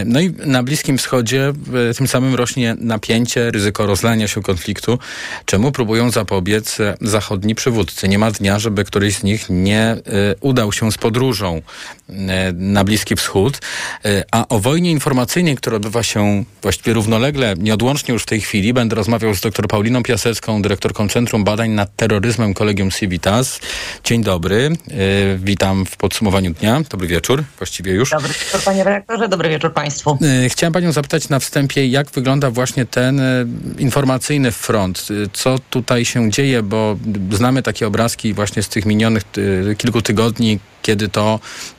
No i na Bliskim Wschodzie tym samym rośnie napięcie, ryzyko rozlania się konfliktu, czemu próbują zapobiec zachodni przywódcy. Nie ma dnia, żeby któryś z nich nie udał się z podróżą e, na Bliski Wschód. E, A o wojnie informacyjnej, która odbywa się właściwie równolegle, nieodłącznie już w tej chwili, będę rozmawiał z dr Pauliną Piasecką, dyrektorką Centrum Badań nad Terroryzmem Kolegium Civitas. Dzień dobry, e, witam w podsumowaniu dnia. Dobry wieczór, właściwie już. Dobry wieczór, panie redaktorze, dobry wieczór państwu. Chciałem panią zapytać na wstępie, jak wygląda właśnie ten informacyjny front? Co tutaj się dzieje, bo znamy takie obrazki właśnie z tych minionych kilku tygodni, kiedy to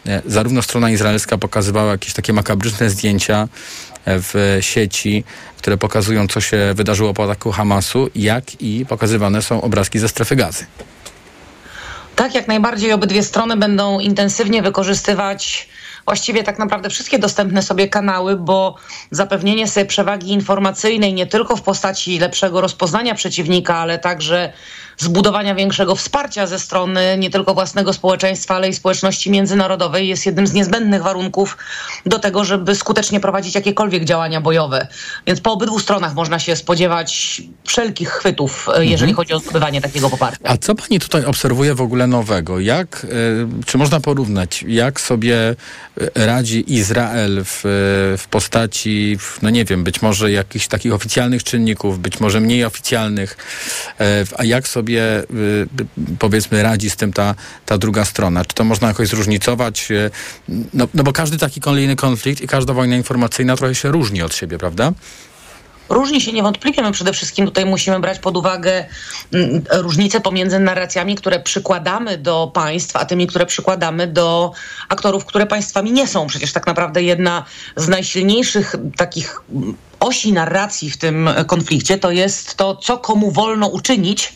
e, zarówno strona izraelska pokazywała jakieś takie makabryczne zdjęcia e, w sieci, które pokazują, co się wydarzyło po ataku Hamasu, jak i pokazywane są obrazki ze strefy gazy. Tak, jak najbardziej obydwie strony będą intensywnie wykorzystywać właściwie tak naprawdę wszystkie dostępne sobie kanały, bo zapewnienie sobie przewagi informacyjnej nie tylko w postaci lepszego rozpoznania przeciwnika, ale także zbudowania większego wsparcia ze strony nie tylko własnego społeczeństwa, ale i społeczności międzynarodowej jest jednym z niezbędnych warunków do tego, żeby skutecznie prowadzić jakiekolwiek działania bojowe. Więc po obydwu stronach można się spodziewać wszelkich chwytów, e, jeżeli mhm. chodzi o zdobywanie takiego poparcia. A co pani tutaj obserwuje w ogóle nowego? Jak, e, czy można porównać, jak sobie e, radzi Izrael w, w postaci, no nie wiem, być może jakichś takich oficjalnych czynników, być może mniej oficjalnych, a jak sobie sobie y, powiedzmy radzi z tym ta, ta druga strona? Czy to można jakoś zróżnicować? Y, no, no bo każdy taki kolejny konflikt i każda wojna informacyjna trochę się różni od siebie, prawda? Różni się niewątpliwie. My przede wszystkim tutaj musimy brać pod uwagę mm, różnice pomiędzy narracjami, które przykładamy do państw, a tymi, które przykładamy do aktorów, które państwami nie są. Przecież tak naprawdę jedna z najsilniejszych takich osi narracji w tym konflikcie to jest to, co komu wolno uczynić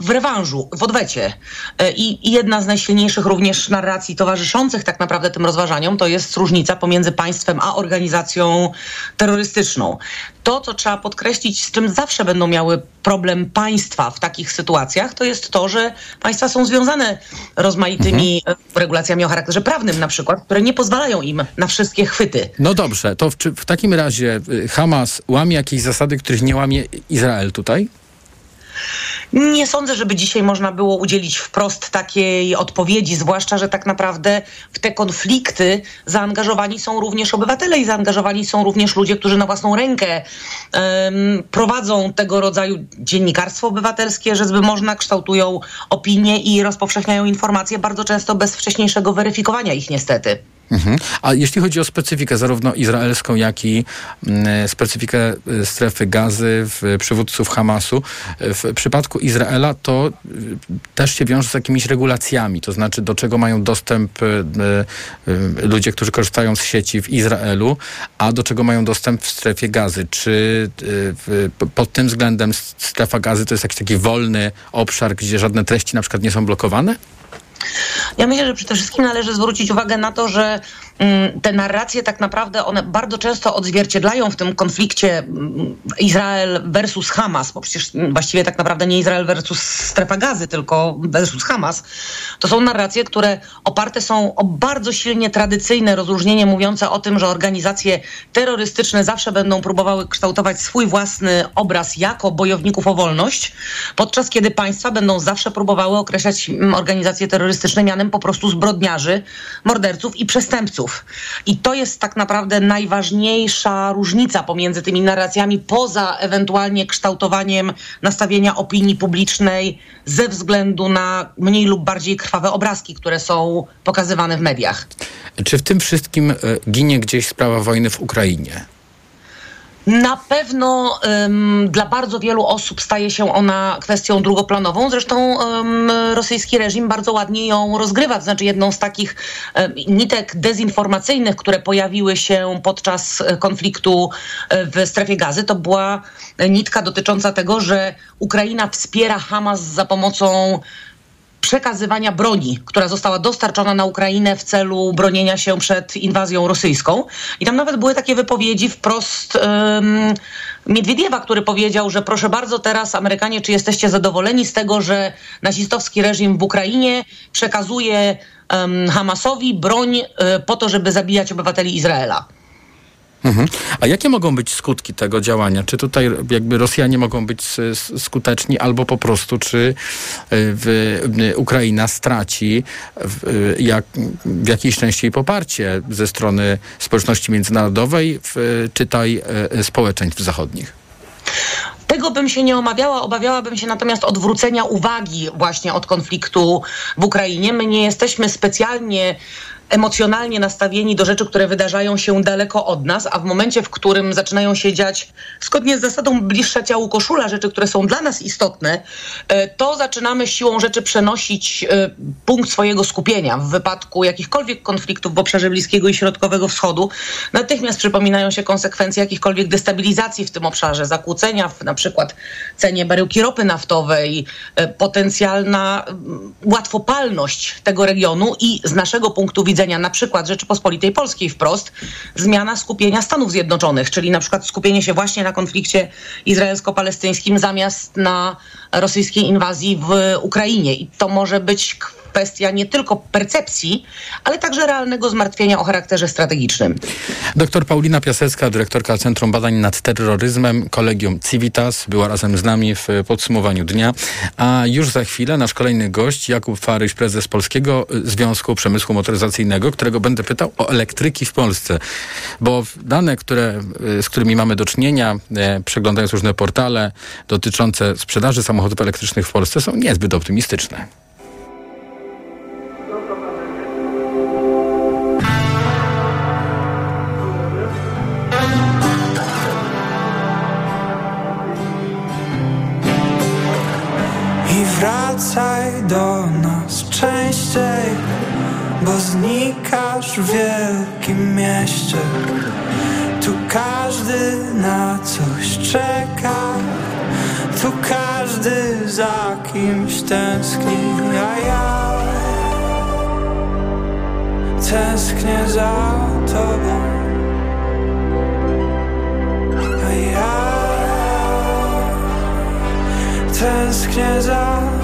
w rewanżu, w odwecie. E, I jedna z najsilniejszych również narracji towarzyszących tak naprawdę tym rozważaniom to jest różnica pomiędzy państwem a organizacją terrorystyczną. To, co trzeba podkreślić, z czym zawsze będą miały problem państwa w takich sytuacjach, to jest to, że państwa są związane rozmaitymi mhm. regulacjami o charakterze prawnym na przykład, które nie pozwalają im na wszystkie chwyty. No dobrze, to w, w takim razie y, Hamas łamie jakieś zasady, których nie łamie Izrael tutaj? Nie sądzę, żeby dzisiaj można było udzielić wprost takiej odpowiedzi, zwłaszcza, że tak naprawdę w te konflikty zaangażowani są również obywatele i zaangażowani są również ludzie, którzy na własną rękę um, prowadzą tego rodzaju dziennikarstwo obywatelskie, że można kształtują opinie i rozpowszechniają informacje bardzo często bez wcześniejszego weryfikowania ich niestety. Mhm. A jeśli chodzi o specyfikę zarówno izraelską, jak i mm, specyfikę y, strefy gazy, w przywódców Hamasu, w przypadku Izraela to y, też się wiąże z jakimiś regulacjami, to znaczy do czego mają dostęp y, ludzie, którzy korzystają z sieci w Izraelu, a do czego mają dostęp w strefie gazy. Czy pod tym względem strefa gazy to jest jakiś taki wolny obszar, gdzie żadne treści na przykład nie są blokowane? Ja myślę, że przede wszystkim należy zwrócić uwagę na to, że te narracje tak naprawdę one bardzo często odzwierciedlają w tym konflikcie mm, Izrael versus Hamas, bo przecież właściwie tak naprawdę nie Izrael versus strefa gazy, tylko versus Hamas. To są narracje, które oparte są o bardzo silnie tradycyjne rozróżnienie mówiące o tym, że organizacje terrorystyczne zawsze będą próbowały kształtować swój własny obraz jako bojowników o wolność, podczas kiedy państwa będą zawsze próbowały określać mm, organizacje terrorystyczne mianem po prostu zbrodniarzy, morderców i przestępców. I to jest tak naprawdę najważniejsza różnica pomiędzy tymi narracjami, poza ewentualnie kształtowaniem nastawienia opinii publicznej ze względu na mniej lub bardziej krwawe obrazki, które są pokazywane w mediach. Czy w tym wszystkim e, ginie gdzieś sprawa wojny w Ukrainie? Na pewno um, dla bardzo wielu osób staje się ona kwestią drugoplanową. Zresztą um, rosyjski reżim bardzo ładnie ją rozgrywa. To znaczy jedną z takich um, nitek dezinformacyjnych, które pojawiły się podczas konfliktu e, w strefie gazy, to była nitka dotycząca tego, że Ukraina wspiera Hamas za pomocą przekazywania broni, która została dostarczona na Ukrainę w celu bronienia się przed inwazją rosyjską. I tam nawet były takie wypowiedzi wprost um, Miedwiediewa, który powiedział, że proszę bardzo, teraz Amerykanie, czy jesteście zadowoleni z tego, że nazistowski reżim w Ukrainie przekazuje um, Hamasowi broń um, po to, żeby zabijać obywateli Izraela. Mhm. A jakie mogą być skutki tego działania? Czy tutaj jakby Rosjanie mogą być skuteczni, albo po prostu, czy y, w, y, Ukraina straci w, y, jak, w jakiejś części poparcie ze strony społeczności międzynarodowej, w, czytaj społeczeństw zachodnich? Tego bym się nie omawiała, obawiałabym się natomiast odwrócenia uwagi właśnie od konfliktu w Ukrainie. My nie jesteśmy specjalnie emocjonalnie nastawieni do rzeczy, które wydarzają się daleko od nas, a w momencie, w którym zaczynają się dziać zgodnie z zasadą bliższa ciału koszula, rzeczy, które są dla nas istotne, e, to zaczynamy siłą rzeczy przenosić e, punkt swojego skupienia. W wypadku jakichkolwiek konfliktów w obszarze Bliskiego i Środkowego Wschodu natychmiast przypominają się konsekwencje jakichkolwiek destabilizacji w tym obszarze, zakłócenia w na przykład cenie baryłki ropy naftowej, e, potencjalna łatwopalność tego regionu i z naszego punktu widzenia widzenia na przykład Rzeczypospolitej Polskiej wprost, zmiana skupienia Stanów Zjednoczonych, czyli na przykład skupienie się właśnie na konflikcie izraelsko-palestyńskim zamiast na rosyjskiej inwazji w Ukrainie. I to może być kwestia nie tylko percepcji, ale także realnego zmartwienia o charakterze strategicznym. Doktor Paulina Piasecka, dyrektorka Centrum Badań nad Terroryzmem, Kolegium Civitas, była razem z nami w podsumowaniu dnia. A już za chwilę nasz kolejny gość, Jakub Faryś, prezes Polskiego Związku Przemysłu Motoryzacyjnego, którego będę pytał o elektryki w Polsce. Bo dane, które, z którymi mamy do czynienia, e, przeglądając różne portale dotyczące sprzedaży samochodów elektrycznych w Polsce, są niezbyt optymistyczne. Wracaj do nas częściej Bo znikasz w wielkim mieście. Tu każdy na coś czeka Tu każdy za kimś tęskni A ja tęsknię za tobą. A ja tęsknię za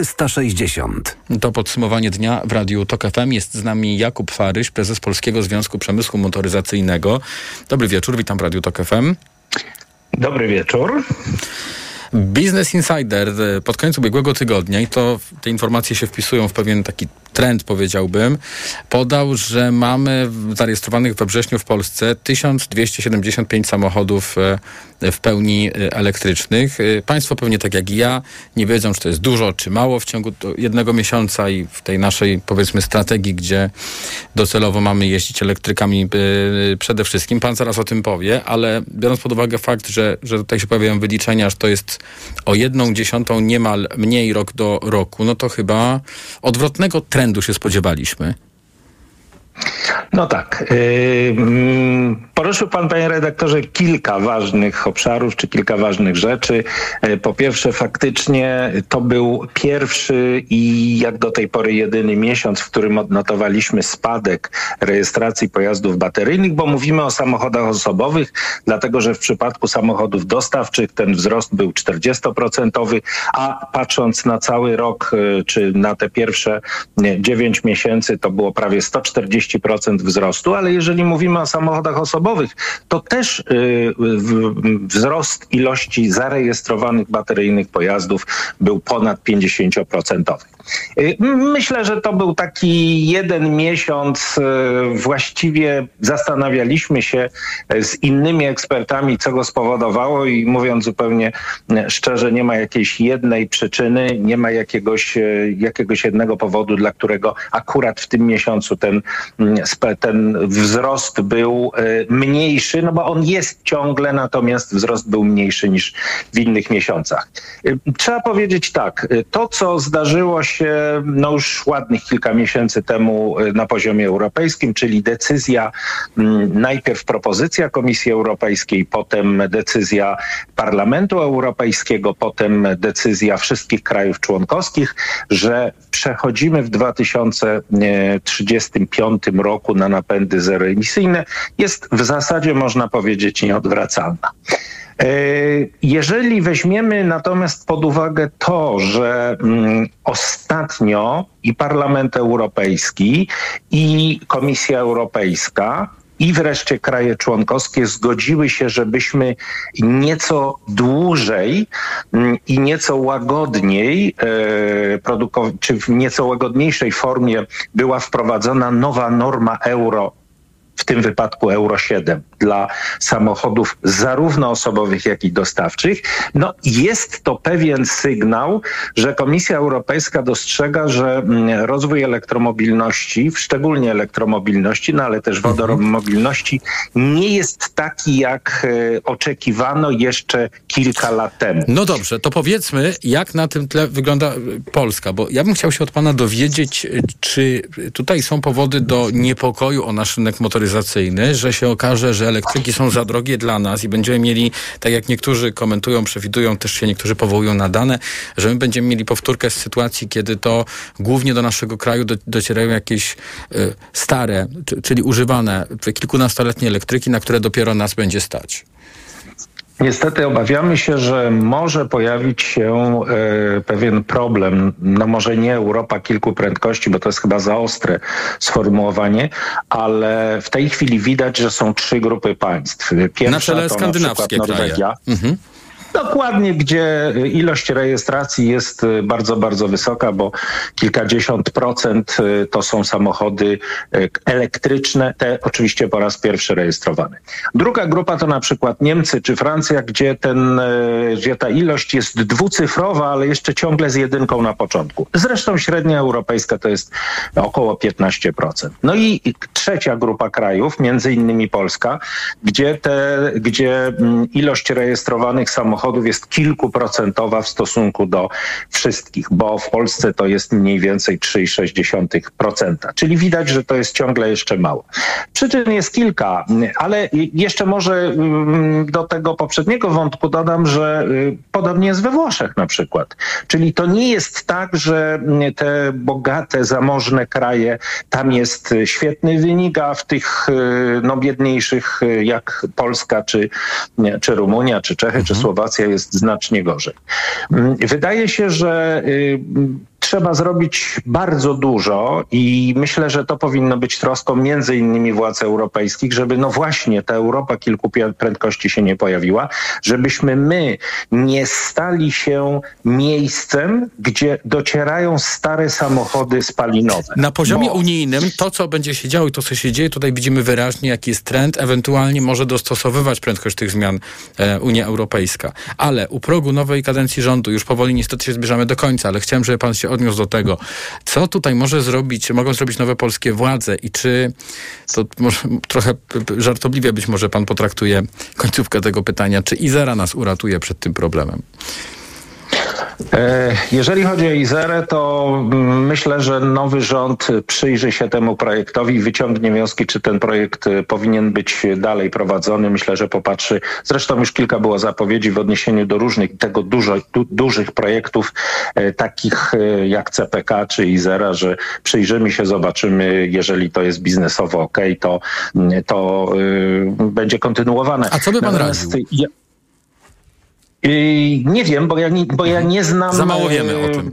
360. To podsumowanie dnia w Radiu TOK FM. Jest z nami Jakub Faryś, prezes Polskiego Związku Przemysłu Motoryzacyjnego. Dobry wieczór, witam w Radiu TOK FM. Dobry wieczór. Business Insider e, pod koniec ubiegłego tygodnia, i to te informacje się wpisują w pewien taki trend, powiedziałbym, podał, że mamy zarejestrowanych we wrześniu w Polsce 1275 samochodów e, w pełni e, elektrycznych. Państwo pewnie tak jak i ja nie wiedzą, czy to jest dużo, czy mało w ciągu jednego miesiąca i w tej naszej, powiedzmy, strategii, gdzie docelowo mamy jeździć elektrykami przede wszystkim. Pan zaraz o tym powie, ale biorąc pod uwagę fakt, że, że tutaj się pojawiają wyliczenia, że to jest o jedną dziesiątą niemal mniej rok do roku, no to chyba odwrotnego trendu się spodziewaliśmy. No tak. Yy, mm, poruszył pan, panie redaktorze, kilka ważnych obszarów, czy kilka ważnych rzeczy. Yy, po pierwsze, faktycznie to był pierwszy i jak do tej pory jedyny miesiąc, w którym odnotowaliśmy spadek rejestracji pojazdów bateryjnych, bo mówimy o samochodach osobowych, dlatego że w przypadku samochodów dostawczych ten wzrost był 40%, a patrząc na cały rok, yy, czy na te pierwsze 9 miesięcy, to było prawie 140% 10% wzrostu, ale jeżeli mówimy o samochodach osobowych, to też y, wzrost ilości zarejestrowanych bateryjnych pojazdów był ponad 50%. Y, Myślę, że to był taki jeden miesiąc. y, Właściwie zastanawialiśmy się y, z innymi ekspertami, co go spowodowało i mówiąc zupełnie szczerze, nie ma jakiejś jednej przyczyny, nie ma jakiegoś, jakiegoś jednego powodu, dla którego akurat w tym miesiącu ten, mm, ten wzrost był mniejszy, no bo on jest ciągle, natomiast wzrost był mniejszy niż w innych miesiącach. Trzeba powiedzieć tak, to co zdarzyło się no już ładnych kilka miesięcy temu y, na poziomie europejskim, czyli decyzja, mm, najpierw propozycja Komisji Europejskiej, potem decyzja Parlamentu Europejskiego, potem decyzja wszystkich krajów członkowskich, że przechodzimy w 2035 roku na napędy zeroemisyjne, jest w zasadzie można powiedzieć nieodwracalna. E, Jeżeli weźmiemy natomiast pod uwagę to, że mm, ostatnio i Parlament Europejski, i Komisja Europejska, i wreszcie kraje członkowskie zgodziły się, żebyśmy nieco dłużej mm, i nieco łagodniej e, czy w nieco łagodniejszej formie była wprowadzona nowa norma euro w tym wypadku Euro 7 dla samochodów zarówno osobowych, jak i dostawczych. No jest to pewien sygnał, że Komisja Europejska dostrzega, że mm, rozwój elektromobilności, szczególnie elektromobilności, no ale też wodoromobilności nie jest taki, jak e, oczekiwano jeszcze kilka lat temu. No dobrze, to powiedzmy, jak na tym tle wygląda y, Polska, bo ja bym chciał się od pana dowiedzieć, y, czy tutaj są powody do niepokoju o nasz rynek motoryzacyjny, że się okaże, że elektryki są za drogie dla nas i będziemy mieli, tak jak niektórzy komentują, przewidują, też się niektórzy powołują na dane, że my będziemy mieli powtórkę z sytuacji, kiedy to głównie do naszego kraju do, docierają jakieś y, stare, czy, czyli używane, kilkunastoletnie elektryki, na które dopiero nas będzie stać. Niestety obawiamy się, że może pojawić się e, pewien problem. No może nie Europa kilku prędkości, bo to jest chyba za ostre sformułowanie, ale w tej chwili widać, że są trzy grupy państw. Pierwsza Na czele to skandynawskie na przykład kraje. Norwegia. Mhm. Dokładnie, gdzie ilość rejestracji jest y, bardzo, bardzo wysoka, bo kilkadziesiąt procent y, to są samochody y, elektryczne, te oczywiście po raz pierwszy rejestrowane. Druga grupa to na przykład Niemcy czy Francja, gdzie, ten, gdzie ta ilość jest dwucyfrowa, ale jeszcze ciągle z jedynką na początku. Zresztą średnia europejska to jest około 15%. No i trzecia grupa krajów, między innymi Polska, gdzie, te, gdzie mm, ilość rejestrowanych samochodów jest kilkuprocentowa w stosunku do wszystkich, bo w Polsce to jest mniej więcej 3,6%. Czyli widać, że to jest ciągle jeszcze mało. Przyczyn jest kilka, ale jeszcze może mm, do tego poprzedniego wątku dodam, że y, podobnie jest we Włoszech na przykład. Czyli to nie jest tak, że mm, te bogate, zamożne kraje, tam jest y, świetny wynik, a w tych y, no, biedniejszych jak Polska, czy, czy Rumunia, czy Czechy, czy Słowacja jest znacznie gorzej. Mm, Wydaje się, że y, trzeba zrobić bardzo dużo i myślę, że to powinno być troską między innymi władz europejskich, żeby no właśnie ta Europa kilku prędkości się nie pojawiła, żebyśmy my nie stali się miejscem, gdzie docierają stare samochody spalinowe. Na poziomie Bo- unijnym to, co będzie się działo i to, co się dzieje, tutaj widzimy wyraźnie, jaki jest trend, ewentualnie może dostosowywać prędkość tych zmian e, Unia Europejska. Ale u progu nowej kadencji rządu, już powoli niestety się zbliżamy do końca, ale chciałem, żeby pan się odniósł do tego, co tutaj może zrobić, mogą zrobić nowe polskie władze i czy, to może trochę żartobliwie być może pan potraktuje końcówkę tego pytania, czy Izera nas uratuje przed tym problemem? E, Jeżeli chodzi o Izerę, to mm, myślę, że nowy rząd przyjrzy się temu projektowi wyciągnie wnioski, czy ten projekt e, powinien być dalej prowadzony. Myślę, że popatrzy. Zresztą już kilka było zapowiedzi w odniesieniu do różnych tego dużo, du, dużych projektów, e, takich jak CPK czy Izera, że przyjrzymy się, zobaczymy, jeżeli to jest biznesowo ok, to, mm, to e, będzie kontynuowane. A co by pan Natomiast radził? Yy, nie wiem, bo ja nie, bo ja nie znam. Za mało wiemy o yy, tym.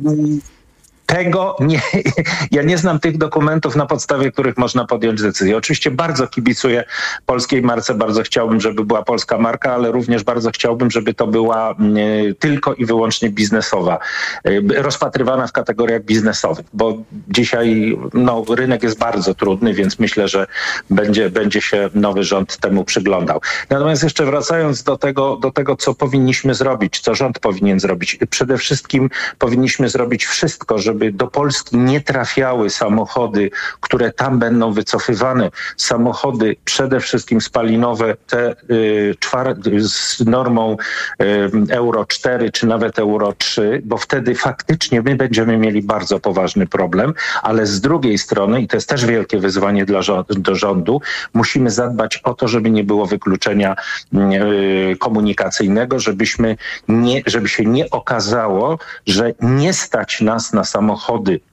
Tego nie, ja nie znam tych dokumentów, na podstawie których można podjąć decyzję. Oczywiście bardzo kibicuję polskiej marce, bardzo chciałbym, żeby była polska marka, ale również bardzo chciałbym, żeby to była y, tylko i wyłącznie biznesowa, y, rozpatrywana w kategoriach biznesowych, bo dzisiaj no, rynek jest bardzo trudny, więc myślę, że będzie, będzie się nowy rząd temu przyglądał. Natomiast jeszcze wracając do tego, do tego, co powinniśmy zrobić, co rząd powinien zrobić. Przede wszystkim powinniśmy zrobić wszystko, żeby do Polski nie trafiały samochody, które tam będą wycofywane. Samochody przede wszystkim spalinowe, te y, z normą y, Euro 4 czy nawet Euro 3, bo wtedy faktycznie my będziemy mieli bardzo poważny problem, ale z drugiej strony, i to jest też wielkie wyzwanie dla do rządu, musimy zadbać o to, żeby nie było wykluczenia y, komunikacyjnego, żebyśmy nie, żeby się nie okazało, że nie stać nas na samochody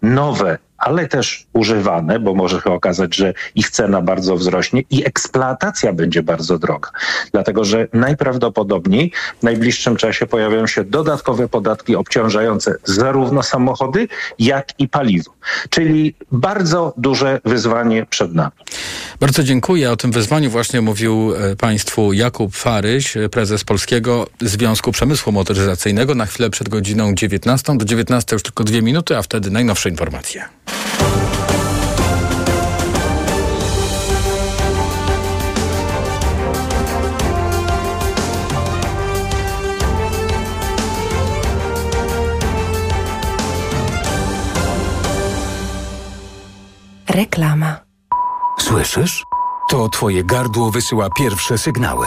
nowe, ale też używane, bo może się okazać, że ich cena bardzo wzrośnie i eksploatacja będzie bardzo droga. Dlatego, że najprawdopodobniej w najbliższym czasie pojawią się dodatkowe podatki obciążające zarówno samochody, jak i paliwo. Czyli bardzo duże wyzwanie przed nami. Bardzo dziękuję. O tym wyzwaniu właśnie mówił e, Państwu Jakub Faryś, e, prezes Polskiego Związku Przemysłu Motoryzacyjnego. Na chwilę przed godziną 19. Do 19 już tylko dwie minuty, a wtedy najnowsze informacje. Reklama. Słyszysz? To twoje gardło wysyła pierwsze sygnały.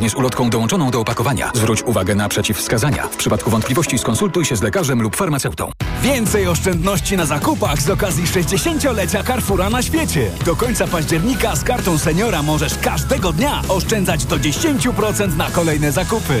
zgodnie z ulotką dołączoną do opakowania. Zwróć uwagę na przeciwwskazania. W przypadku wątpliwości skonsultuj się z lekarzem lub farmaceutą. Więcej oszczędności na zakupach z okazji 60-lecia Carrefoura na świecie. Do końca października z kartą seniora możesz każdego dnia oszczędzać do 10% na kolejne zakupy.